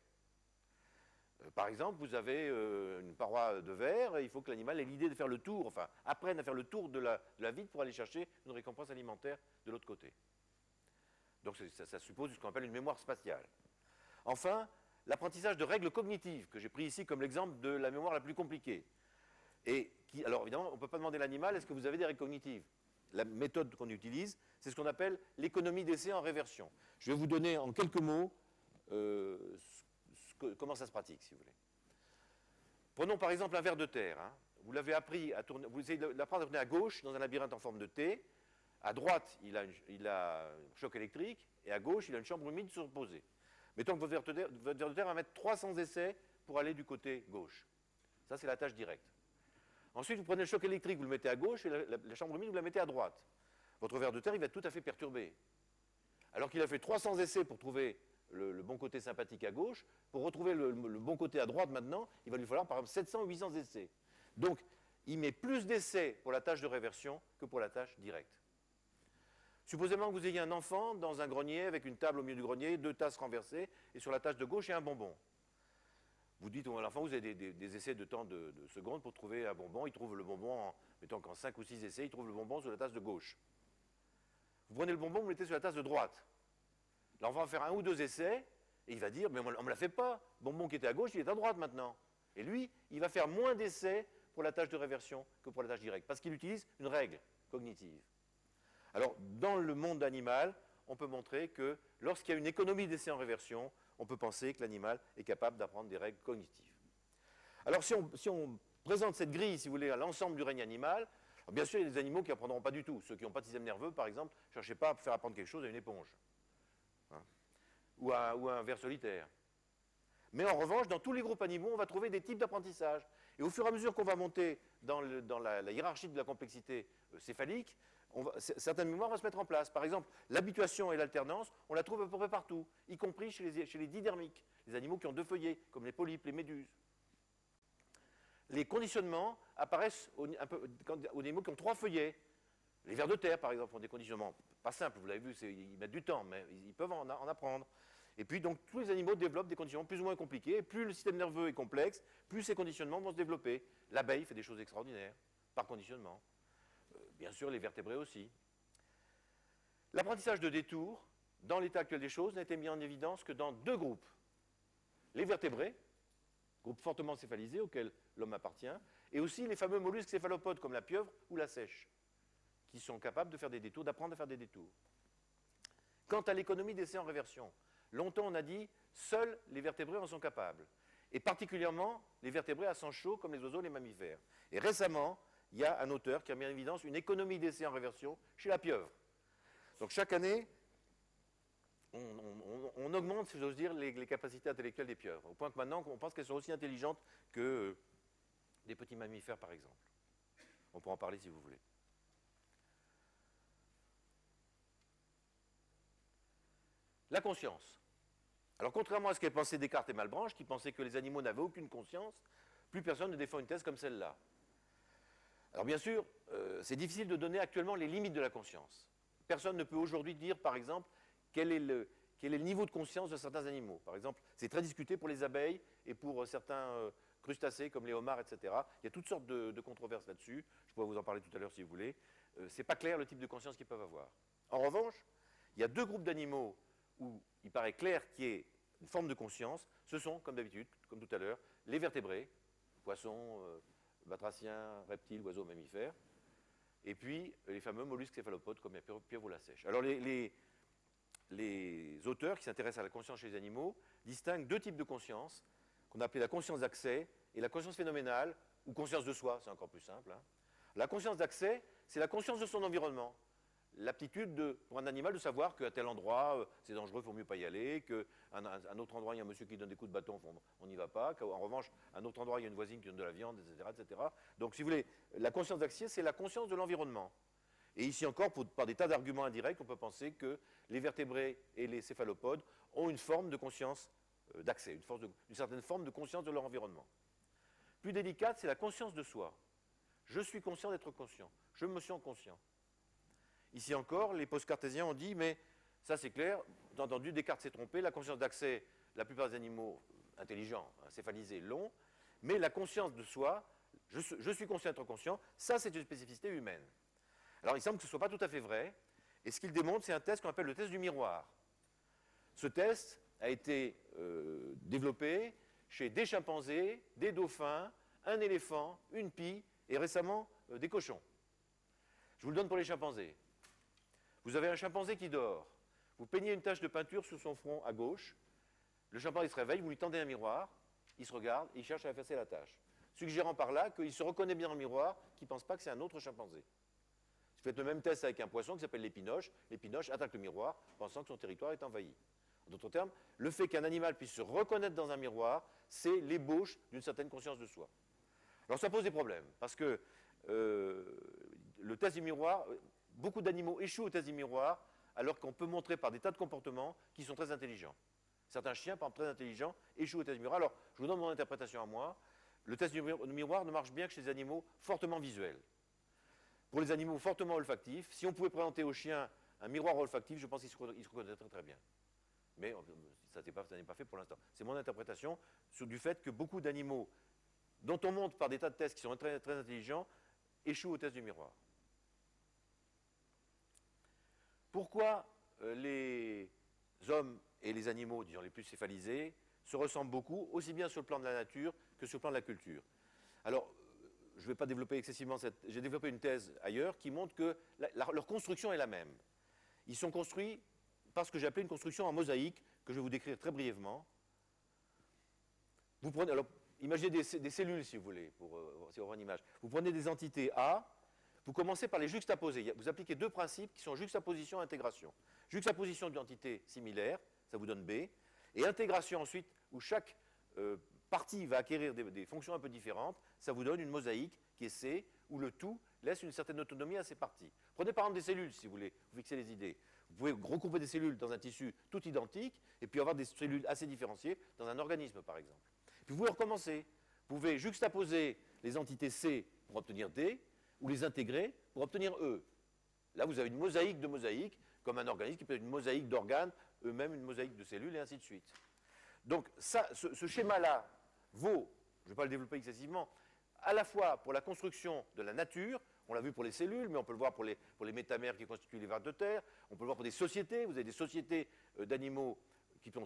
Par exemple, vous avez euh, une paroi de verre, et il faut que l'animal ait l'idée de faire le tour, enfin, apprenne à faire le tour de la, de vide pour aller chercher une récompense alimentaire de l'autre côté. Donc ça, suppose ce qu'on appelle une mémoire spatiale. Enfin, l'apprentissage de règles cognitives, que j'ai pris ici comme l'exemple de la mémoire la plus compliquée. Et alors évidemment, on ne peut pas demander à l'animal, est-ce que vous avez des règles cognitives? La méthode qu'on utilise, c'est ce qu'on appelle l'économie d'essai en réversion. Je vais vous donner en quelques mots euh, comment ça se pratique, si vous voulez? Prenons par exemple un verre de terre. Hein. Vous l'avez appris à tourner, vous essayez d'apprendre à tourner à gauche dans un labyrinthe en forme de T. À droite, il a, il a un choc électrique, et à gauche, il a une chambre humide surposée. Mettons que votre verre, de terre, votre verre de terre va mettre 300 essais pour aller du côté gauche. Ça, c'est la tâche directe. Ensuite, vous prenez le choc électrique, vous le mettez à gauche, et la, chambre humide, vous la mettez à droite. Votre verre de terre, il va être tout à fait perturbé. Alors qu'il a fait 300 essais pour trouver le, bon côté sympathique à gauche, pour retrouver le, bon côté à droite maintenant, il va lui falloir par exemple 700 ou 800 essais. Donc, il met plus d'essais pour la tâche de réversion que pour la tâche directe. Supposément que vous ayez un enfant dans un grenier avec une table au milieu du grenier, deux tasses renversées, et sur la tâche de gauche, il y a un bonbon. Vous dites à l'enfant, vous avez des, essais de temps de, secondes pour trouver un bonbon. Il trouve le bonbon, en, mettons qu'en 5 ou 6 essais, il trouve le bonbon sur la tasse de gauche. Vous prenez le bonbon, vous le mettez sur la tasse de droite. L'enfant va faire un ou deux essais, et il va dire, mais on ne me l'a fait pas. Bonbon qui était à gauche, il est à droite maintenant. Et lui, il va faire moins d'essais pour la tâche de réversion que pour la tâche directe, parce qu'il utilise une règle cognitive. Alors, dans le monde animal, on peut montrer que lorsqu'il y a une économie d'essais en réversion, on peut penser que l'animal est capable d'apprendre des règles cognitives. Alors si on, présente cette grille, si vous voulez, à l'ensemble du règne animal, bien sûr, il y a des animaux qui n'apprendront pas du tout. Ceux qui n'ont pas de système nerveux, par exemple, ne cherchez pas à faire apprendre quelque chose à une éponge. Ou, à, un ver solitaire. Mais en revanche, dans tous les groupes animaux, on va trouver des types d'apprentissage. Et au fur et à mesure qu'on va monter dans, la, hiérarchie de la complexité euh, céphalique, certaines mémoires vont se mettre en place. Par exemple, l'habituation et l'alternance, on la trouve à peu près partout, y compris chez les, didermiques, les animaux qui ont deux feuillets, comme les polypes, les méduses. Les conditionnements apparaissent aux, animaux qui ont trois feuillets. Les vers de terre, par exemple, ont des conditionnements pas simples, vous l'avez vu, ils mettent du temps, mais ils peuvent en, en, apprendre. Et puis, donc, tous les animaux développent des conditionnements plus ou moins compliqués. Et plus le système nerveux est complexe, plus ces conditionnements vont se développer. L'abeille fait des choses extraordinaires, par conditionnement bien sûr les vertébrés aussi. L'apprentissage de détour, dans l'état actuel des choses, n'a été mis en évidence que dans deux groupes. Les vertébrés, groupe fortement céphalisé auquel l'homme appartient, et aussi les fameux mollusques céphalopodes comme la pieuvre ou la sèche, qui sont capables de faire des détours, d'apprendre à faire des détours. Quant à l'économie d'essai en réversion, longtemps on a dit seuls les vertébrés en sont capables, et particulièrement les vertébrés à sang chaud comme les oiseaux les mammifères. Et récemment, il y a un auteur qui a mis en évidence une économie d'essai en réversion chez la pieuvre. Donc chaque année, on, augmente, si j'ose dire, les, capacités intellectuelles des pieuvres, au point que maintenant, on pense qu'elles sont aussi intelligentes que des petits mammifères, par exemple. On pourra en parler si vous voulez. La conscience. Alors, contrairement à ce qu'ait pensé Descartes et Malebranche, qui pensaient que les animaux n'avaient aucune conscience, plus personne ne défend une thèse comme celle-là. Alors bien sûr, euh, c'est difficile de donner actuellement les limites de la conscience. Personne ne peut aujourd'hui dire, par exemple, quel est, le, niveau de conscience de certains animaux. Par exemple, c'est très discuté pour les abeilles et pour euh, certains euh, crustacés comme les homards, etc. Il y a toutes sortes de, controverses là-dessus. Je pourrais vous en parler tout à l'heure si vous voulez. Ce n'est pas clair le type de conscience qu'ils peuvent avoir. En revanche, il y a deux groupes d'animaux où il paraît clair qu'il y ait une forme de conscience, ce sont, comme d'habitude, comme tout à l'heure, les vertébrés, poissons, euh, batraciens, reptiles, oiseaux, mammifères, et puis les fameux mollusques céphalopodes comme la pieuvre ou la sèche. Alors les, auteurs qui s'intéressent à la conscience chez les animaux distinguent deux types de conscience, qu'on appelle la conscience d'accès et la conscience phénoménale, ou conscience de soi, c'est encore plus simple. Hein. La conscience d'accès, c'est la conscience de son environnement l'aptitude pour un animal de savoir qu'à tel endroit, euh, c'est dangereux, il faut mieux pas y aller, qu'à un, autre endroit, il y a un monsieur qui donne des coups de bâton, on n'y va pas, qu'en revanche, à un autre endroit, il y a une voisine qui donne de la viande, etc. etc. Donc, si vous voulez, la conscience d'accès, c'est la conscience de l'environnement. Et ici encore, par des tas d'arguments indirects, on peut penser que les vertébrés et les céphalopodes ont une forme de conscience euh, d'accès, une certaine forme de conscience de leur environnement. Plus délicate, c'est la conscience de soi. Je suis conscient d'être conscient. Je me sens conscient. Ici encore, les post-cartésiens ont dit, mais ça c'est clair, entendu, Descartes s'est trompé, la conscience d'accès, la plupart des animaux intelligents, céphalisés, l'ont, mais la conscience de soi, je, suis conscient d'être conscient, ça c'est une spécificité humaine. Alors il semble que ce ne soit pas tout à fait vrai, et ce qu'il démontre, c'est un test qu'on appelle le test du miroir. Ce test a été euh, développé chez des chimpanzés, des dauphins, un éléphant, une pie, et récemment euh, des cochons. Je vous le donne pour les chimpanzés. Vous avez un chimpanzé qui dort. Vous peignez une tache de peinture sur son front à gauche. Le chimpanzé se réveille, vous lui tendez un miroir, il se regarde il cherche à effacer la tache. Suggérant par là qu'il se reconnaît bien dans le miroir, qu'il ne pense pas que c'est un autre chimpanzé. Vous faites le même test avec un poisson qui s'appelle l'épinoche. L'épinoche attaque le miroir, pensant que son territoire est envahi. En d'autres termes, le fait qu'un animal puisse se reconnaître dans un miroir, c'est l'ébauche d'une certaine conscience de soi. Alors ça pose des problèmes, parce que euh, le test du miroir, beaucoup d'animaux échouent au test du miroir, alors qu'on peut montrer par des tas de comportements qui sont très intelligents. Certains chiens, par exemple très intelligents, échouent au test du miroir. Alors, je vous donne mon interprétation à moi. Le test du miroir ne marche bien que chez les animaux fortement visuels. Pour les animaux fortement olfactifs, si on pouvait présenter aux chiens un miroir olfactif, je pense qu'ils se, reconnaîtraient très bien. Mais ça n'est pas, fait pour l'instant. C'est mon interprétation sur, du fait que beaucoup d'animaux dont on montre par des tas de tests qui sont très intelligents échouent au test du miroir. Pourquoi euh, les hommes et les animaux, disons les plus céphalisés, se ressemblent beaucoup, aussi bien sur le plan de la nature que sur le plan de la culture? Alors, je ne vais pas développer excessivement cette... J'ai développé une thèse ailleurs qui montre que leur construction est la même. Ils sont construits par ce que j'ai appelé une construction en mosaïque, que je vais vous décrire très brièvement. Imaginez des, cellules, si vous voulez, pour, euh, avoir une image. Vous prenez des entités A, vous commencez par les juxtaposer. Vous appliquez deux principes qui sont juxtaposition et intégration. Juxtaposition d'entités similaires, ça vous donne B, et intégration ensuite, où chaque euh, partie va acquérir des, fonctions un peu différentes, ça vous donne une mosaïque qui est C, où le tout laisse une certaine autonomie à ces parties. Prenez par exemple des cellules, si vous voulez, vous fixez les idées. Vous pouvez regrouper des cellules dans un tissu tout identique, et puis avoir des cellules assez différenciées dans un organisme, par exemple. Puis vous pouvez recommencer. Vous pouvez juxtaposer les entités C pour obtenir D, ou les intégrer pour obtenir E. Là, vous avez une mosaïque de mosaïques, comme un organisme qui peut être une mosaïque d'organes, eux-mêmes une mosaïque de cellules, et ainsi de suite. Donc, ce, schéma-là vaut, je ne vais pas le développer excessivement, à la fois pour la construction de la nature, on l'a vu pour les cellules, mais on peut le voir pour les, pour les métamères qui constituent les vers de terre, on peut le voir pour des sociétés, vous avez des sociétés euh, d'animaux qui sont,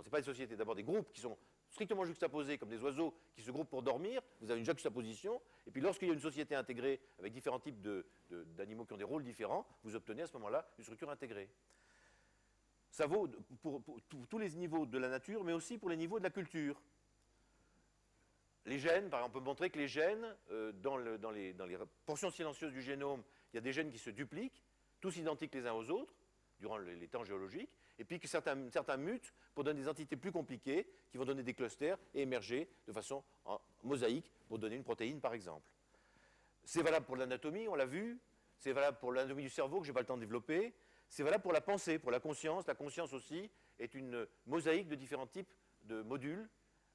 non, ce pas des sociétés, d'abord des groupes qui sont strictement juxtaposés comme des oiseaux qui se groupent pour dormir, vous avez une juxtaposition, et puis lorsqu'il y a une société intégrée avec différents types d'animaux qui ont des rôles différents, vous obtenez à ce moment-là une structure intégrée. Ça vaut pour, tous les niveaux de la nature, mais aussi pour les niveaux de la culture. Les gènes, par exemple, on peut montrer que les gènes, euh, dans, les portions silencieuses du génome, il y a des gènes qui se dupliquent, tous identiques les uns aux autres, durant les temps géologiques, et puis que certains, mutent pour donner des entités plus compliquées qui vont donner des clusters et émerger de façon mosaïque pour donner une protéine, par exemple. C'est valable pour l'anatomie, on l'a vu, c'est valable pour l'anatomie du cerveau que je n'ai pas le temps de développer, c'est valable pour la pensée, pour la conscience. La conscience aussi est une mosaïque de différents types de modules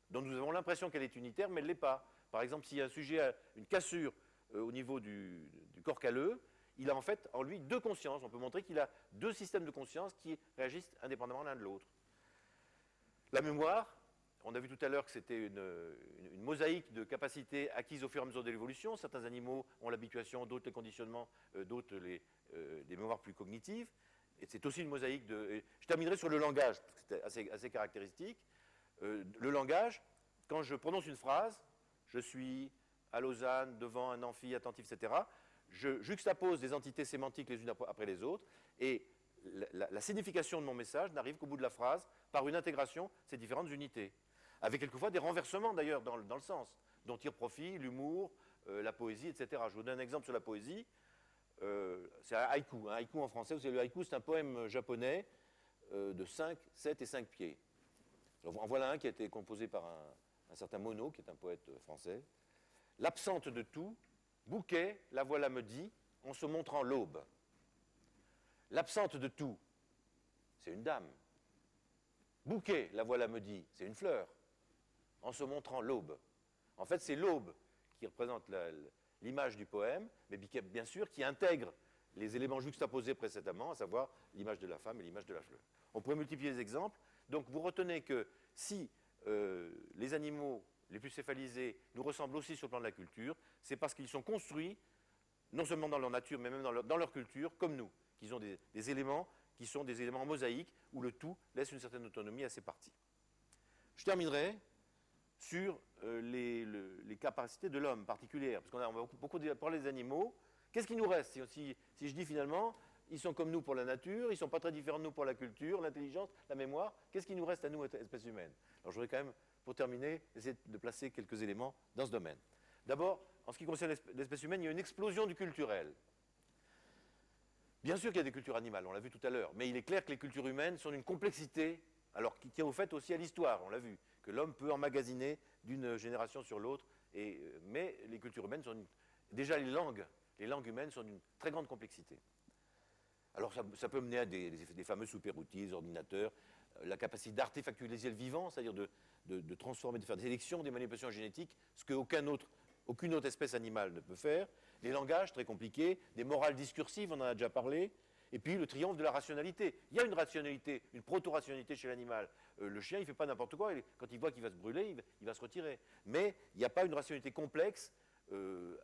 dont nous avons l'impression qu'elle est unitaire, mais elle ne l'est pas. Par exemple, s'il y a un sujet a une cassure euh, au niveau du, du corps calleux, il a en fait en lui deux consciences. On peut montrer qu'il a deux systèmes de conscience qui réagissent indépendamment l'un de l'autre. La mémoire, on a vu tout à l'heure que c'était une, mosaïque de capacités acquises au fur et à mesure de l'évolution. Certains animaux ont l'habituation, d'autres les conditionnements, euh, d'autres les, euh, mémoires plus cognitives. Et c'est aussi une mosaïque de. Je terminerai sur le langage, c'est assez, caractéristique. Euh, le langage, quand je prononce une phrase, je suis à Lausanne, devant un amphi attentif, etc., je juxtapose des entités sémantiques les unes après les autres, et la, signification de mon message n'arrive qu'au bout de la phrase par une intégration de ces différentes unités. Avec quelquefois des renversements d'ailleurs dans, le sens, dont tire profit l'humour, euh, la poésie, etc. Je vous donne un exemple sur la poésie. Euh, c'est un haïku. Un haïku en français, vous savez, le haïku, c'est un poème japonais euh, de 5, 7 et 5 pieds. en voilà un qui a été composé par un, certain Mono, qui est un poète français. L'absente de tout, bouquet, la voilà me dit, en se montrant l'aube. L'absente de tout, c'est une dame. Bouquet, la voilà me dit, c'est une fleur, en se montrant l'aube. En fait, c'est l'aube qui représente l'image du poème, mais bien sûr qui intègre les éléments juxtaposés précédemment, à savoir l'image de la femme et l'image de la fleur. On pourrait multiplier les exemples. Donc vous retenez que si euh, les animaux les plus céphalisés nous ressemblent aussi sur le plan de la culture, c'est parce qu'ils sont construits, non seulement dans leur nature, mais même dans leur, culture, comme nous, qu'ils ont des, éléments qui sont des éléments mosaïques, où le tout laisse une certaine autonomie à ces parties. Je terminerai sur euh, les, capacités de l'homme particulières, parce qu'on a, beaucoup, beaucoup parlé des animaux. Qu'est-ce qui nous reste si, je dis finalement, ils sont comme nous pour la nature, ils ne sont pas très différents de nous pour la culture, l'intelligence, la mémoire, qu'est-ce qui nous reste à nous, espèce humaine Alors je voudrais quand même, pour terminer, essayer de placer quelques éléments dans ce domaine. D'abord, en ce qui concerne l'espèce humaine, il y a une explosion du culturel. Bien sûr qu'il y a des cultures animales, on l'a vu tout à l'heure, mais il est clair que les cultures humaines sont d'une complexité, alors qui tient au fait aussi à l'histoire, on l'a vu que l'homme peut emmagasiner d'une génération sur l'autre. Euh, mais les cultures humaines sont déjà les langues, les langues humaines sont d'une très grande complexité. Alors ça, peut mener à des, fameux super-outils, des ordinateurs, euh, la capacité d'artefactualiser le vivant, c'est-à-dire de, transformer, de faire des élections, des manipulations génétiques, ce qu'aucune autre, aucune autre espèce animale ne peut faire. Les langages très compliqués, des morales discursives, on en a déjà parlé, et puis le triomphe de la rationalité. Il y a une rationalité, une proto-rationalité chez l'animal. Euh, le chien, il ne fait pas n'importe quoi. Quand il voit qu'il va se brûler, il va, se retirer. Mais il n'y a pas une rationalité complexe, euh,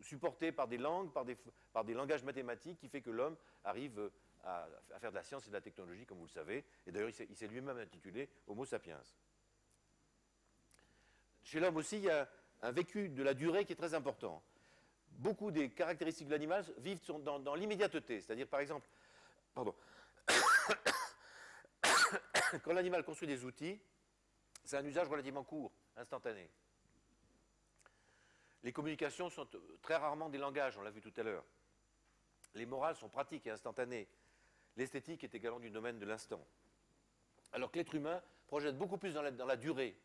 supportée par des langues, par des, par des, langages mathématiques, qui fait que l'homme arrive à, faire de la science et de la technologie, comme vous le savez. Et d'ailleurs, il s'est lui-même intitulé Homo sapiens. Chez l'homme aussi, il y a un vécu de la durée qui est très important beaucoup des caractéristiques de l'animal vivent dans, l'immédiateté. C'est-à-dire, par exemple, pardon, [COUGHS] quand l'animal construit des outils, c'est un usage relativement court, instantané. Les communications sont très rarement des langages, on l'a vu tout à l'heure. Les morales sont pratiques et instantanées. L'esthétique est également du domaine de l'instant. Alors que l'être humain projette beaucoup plus dans la, durée.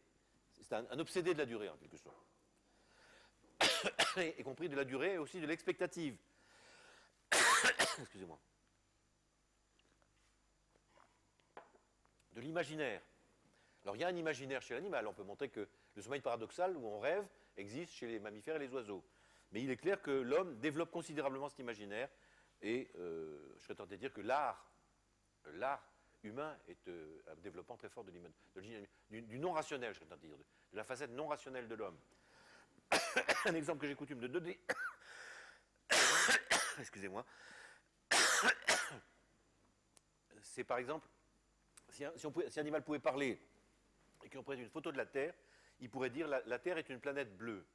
C'est un obsédé de la durée, en quelque sorte. [COUGHS] y compris de la durée et aussi de l'expectative. [COUGHS] Excusez-moi. De l'imaginaire. Alors il y a un imaginaire chez l'animal. On peut montrer que le sommeil paradoxal où on rêve existe chez les mammifères et les oiseaux. Mais il est clair que l'homme développe considérablement cet imaginaire. Et euh, je serais tenté de dire que l'art, l'art humain est euh, un développement très fort de du, non rationnel, je serais dire, de la facette non rationnelle de l'homme. [COUGHS] un exemple que j'ai coutume de donner, [COUGHS] excusez-moi, [COUGHS] c'est par exemple, si un, animal pouvait parler et qu'on prenait une photo de la Terre, il pourrait dire la, la Terre est une planète bleue.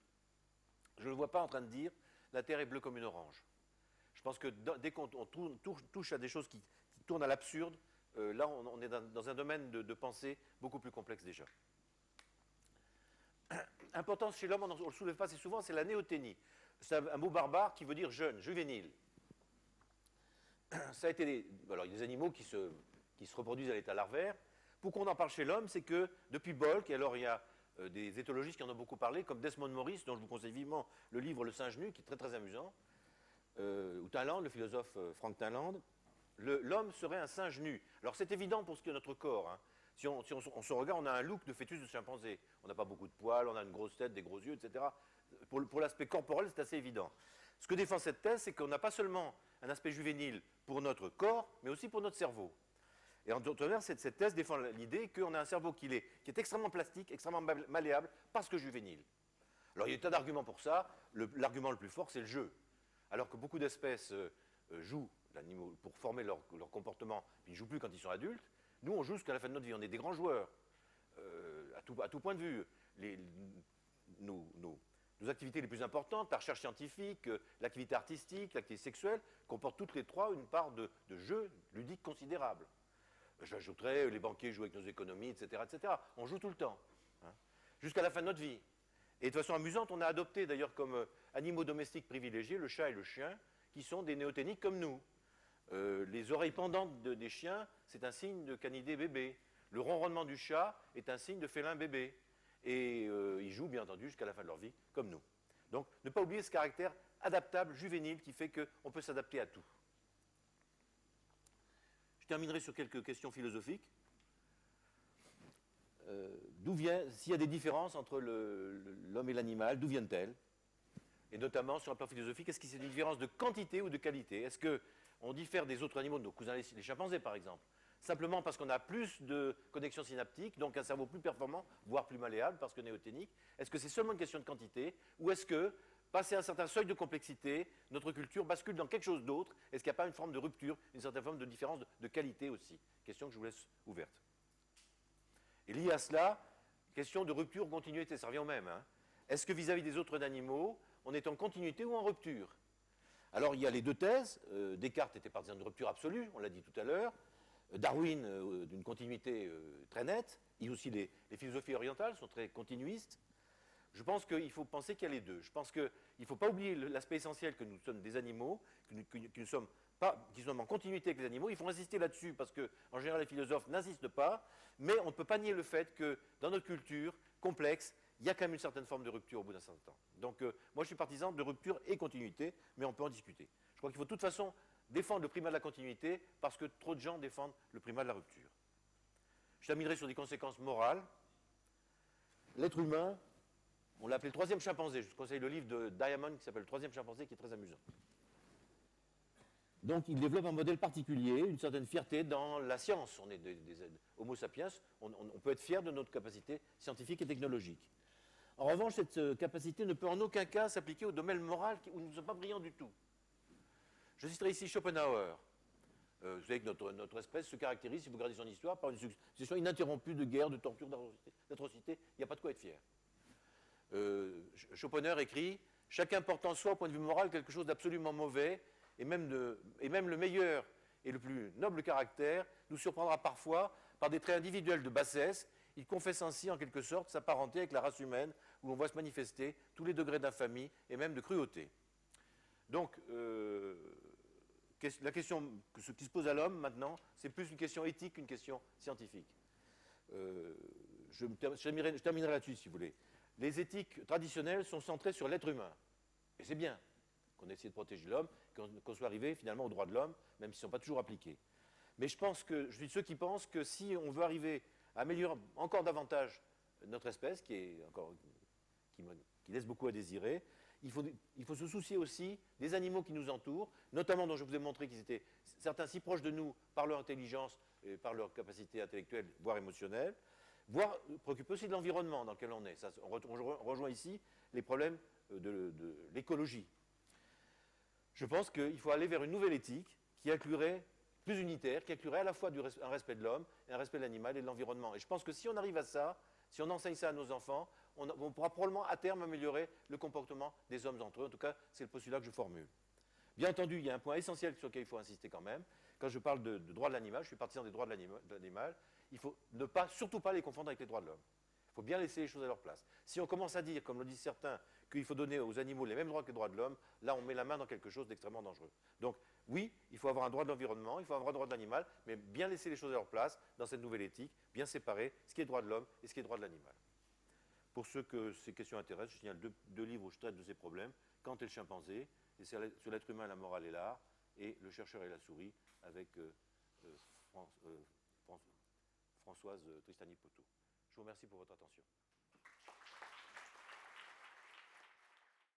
Je ne le vois pas en train de dire la Terre est bleue comme une orange. Je pense que dès qu'on touche à des choses qui, tournent à l'absurde, euh, là on, est dans, un domaine de pensée beaucoup plus complexe déjà [COUGHS] importance chez l'homme, on ne le soulève pas assez souvent, c'est la néoténie. C'est un, mot barbare qui veut dire jeune, juvénile. [COUGHS] Ça a été il y a des animaux qui se, reproduisent à l'état larvaire. Pourquoi on en parle chez l'homme C'est que depuis Bolk, et alors il y a euh, des éthologistes qui en ont beaucoup parlé, comme Desmond Morris, dont je vous conseille vivement le livre Le singe nu, qui est très amusant, euh, ou Taland, le philosophe Frank Taland, l'homme serait un singe nu. Alors c'est évident pour ce qui est notre corps. Hein. Si, on, se regarde, on a un look de fœtus de chimpanzé. On n'a pas beaucoup de poils, on a une grosse tête, des gros yeux, etc. Pour, l'aspect corporel, c'est assez évident. Ce que défend cette thèse, c'est qu'on n'a pas seulement un aspect juvénile pour notre corps, mais aussi pour notre cerveau. Et en d'autres termes, cette, thèse défend l'idée qu'on a un cerveau qui est, extrêmement plastique, extrêmement malléable, parce que juvénile. Alors il y a des tas d'arguments pour ça. L'argument le, plus fort, c'est le jeu. Alors que beaucoup d'espèces euh, jouent pour former leur, comportement, ils ne jouent plus quand ils sont adultes. Nous, on joue jusqu'à la fin de notre vie. On est des grands joueurs, euh, à, tout, point de vue. Nos, activités les plus importantes, la recherche scientifique, euh, l'activité artistique, l'activité sexuelle, comportent toutes les trois une part de, de jeu ludique considérable. J'ajouterais les banquiers jouent avec nos économies, etc. etc. On joue tout le temps, hein, jusqu'à la fin de notre vie. Et de façon amusante, on a adopté d'ailleurs comme euh, animaux domestiques privilégiés le chat et le chien, qui sont des néoténiques comme nous. Euh, les oreilles pendantes des chiens, c'est un signe de canidé bébé. Le ronronnement du chat est un signe de félin bébé. Et euh, ils jouent, bien entendu, jusqu'à la fin de leur vie, comme nous. Donc, ne pas oublier ce caractère adaptable, juvénile, qui fait qu'on peut s'adapter à tout. Je terminerai sur quelques questions philosophiques. Euh, d'où vient, s'il y a des différences entre l'homme et l'animal, d'où viennent-elles? Et notamment sur un plan philosophique, est-ce que c'est une différence de quantité ou de qualité? Qu'on diffère des autres animaux, de nos cousins les chimpanzés par exemple simplement parce qu'on a plus de connexions synaptiques, donc un cerveau plus performant, voire plus malléable parce que néoténique Est-ce que c'est seulement une question de quantité ou est-ce que, passé un certain seuil de complexité, notre culture bascule dans quelque chose d'autre? Est-ce qu'il n'y a pas une forme de rupture, une certaine forme de différence de, qualité aussi? Question que je vous laisse ouverte. Et lié à cela, question de rupture ou continuité, ça revient au même. Hein. Est-ce que vis-à-vis des autres animaux, on est en continuité ou en rupture? Alors il y a les deux thèses. Euh, Descartes était partisan de rupture absolue, on l'a dit tout à l'heure. Darwin euh, d'une continuité euh, très nette, et aussi les, philosophies orientales sont très continuistes. Je pense qu'il faut penser qu'il y a les deux. Je pense qu'il ne faut pas oublier l'aspect essentiel que nous sommes des animaux, que nous, sommes pas, sommes en continuité avec les animaux. Il faut insister là-dessus parce que, en général, les philosophes n'insistent pas. Mais on ne peut pas nier le fait que dans notre culture complexe, il y a quand même une certaine forme de rupture au bout d'un certain temps. Donc, euh, moi, je suis partisan de rupture et continuité, mais on peut en discuter. Je crois qu'il faut de toute façon défendent le primat de la continuité parce que trop de gens défendent le primat de la rupture. Je terminerai sur des conséquences morales. L'être humain, on l'a appelé le troisième chimpanzé. Je vous conseille le livre de Diamond qui s'appelle Le troisième chimpanzé qui est très amusant. Donc il développe un modèle particulier, une certaine fierté dans la science. On est des, Homo sapiens, on, peut être fier de notre capacité scientifique et technologique. En revanche, cette euh, capacité ne peut en aucun cas s'appliquer au domaine moral où nous ne sommes pas brillants du tout. Je citerai ici Schopenhauer. Euh, vous savez que notre, espèce se caractérise, si vous regardez son histoire, par une succession ininterrompue de guerres, de tortures, d'atrocités. Il n'y a pas de quoi être fier. Euh, Schopenhauer écrit Chacun porte en soi, au point de vue moral, quelque chose d'absolument mauvais, et même, et même le meilleur et le plus noble caractère nous surprendra parfois par des traits individuels de bassesse. Il confesse ainsi, en quelque sorte, sa parenté avec la race humaine, où l'on voit se manifester tous les degrés d'infamie et même de cruauté. Donc, euh, la question qui se pose à l'homme maintenant, c'est plus une question éthique qu'une question scientifique. Euh, je, terminerai, là-dessus, si vous voulez. Les éthiques traditionnelles sont centrées sur l'être humain. Et c'est bien qu'on ait essayé de protéger l'homme, qu'on soit arrivé finalement aux droits de l'homme, même s'ils ne sont pas toujours appliqués. Mais je pense que je suis de ceux qui pensent que si on veut arriver améliorer encore davantage notre espèce, qui, est encore, qui laisse beaucoup à désirer, il faut, se soucier aussi des animaux qui nous entourent, notamment dont je vous ai montré qu'ils étaient certains si proches de nous par leur intelligence et par leur capacité intellectuelle, voire émotionnelle, voire préoccuper aussi de l'environnement dans lequel on est. on, rejoint ici les problèmes de, de l'écologie. Je pense qu'il faut aller vers une nouvelle éthique qui inclurait plus unitaire, qui inclurait à la fois un respect de l'homme un respect de l'animal et de l'environnement. Et je pense que si on arrive à ça, si on enseigne ça à nos enfants, on, pourra probablement à terme améliorer le comportement des hommes entre eux. En tout cas, c'est le postulat que je formule. Bien entendu, il y a un point essentiel sur lequel il faut insister quand même. Quand je parle de, droits de l'animal, je suis partisan des droits de l'animal, il faut ne pas, surtout pas les confondre avec les droits de l'homme. Il faut bien laisser les choses à leur place. Si on commence à dire, comme le disent certains, qu'il faut donner aux animaux les mêmes droits que les droits de l'homme, là on met la main dans quelque chose d'extrêmement dangereux. Donc oui, il faut avoir un droit de l'environnement, il faut avoir un droit de l'animal, mais bien laisser les choses à leur place dans cette nouvelle éthique, bien séparer ce qui est droit de l'homme et ce qui est droit de l'animal. Pour ceux que ces questions intéressent, je signale deux, livres où je traite de ces problèmes. Kant et le chimpanzé, et sur l'être humain, la morale et l'art, et Le chercheur et la souris, avec euh, euh, euh, Françoise Tristani-Poteau. Je vous remercie pour votre attention.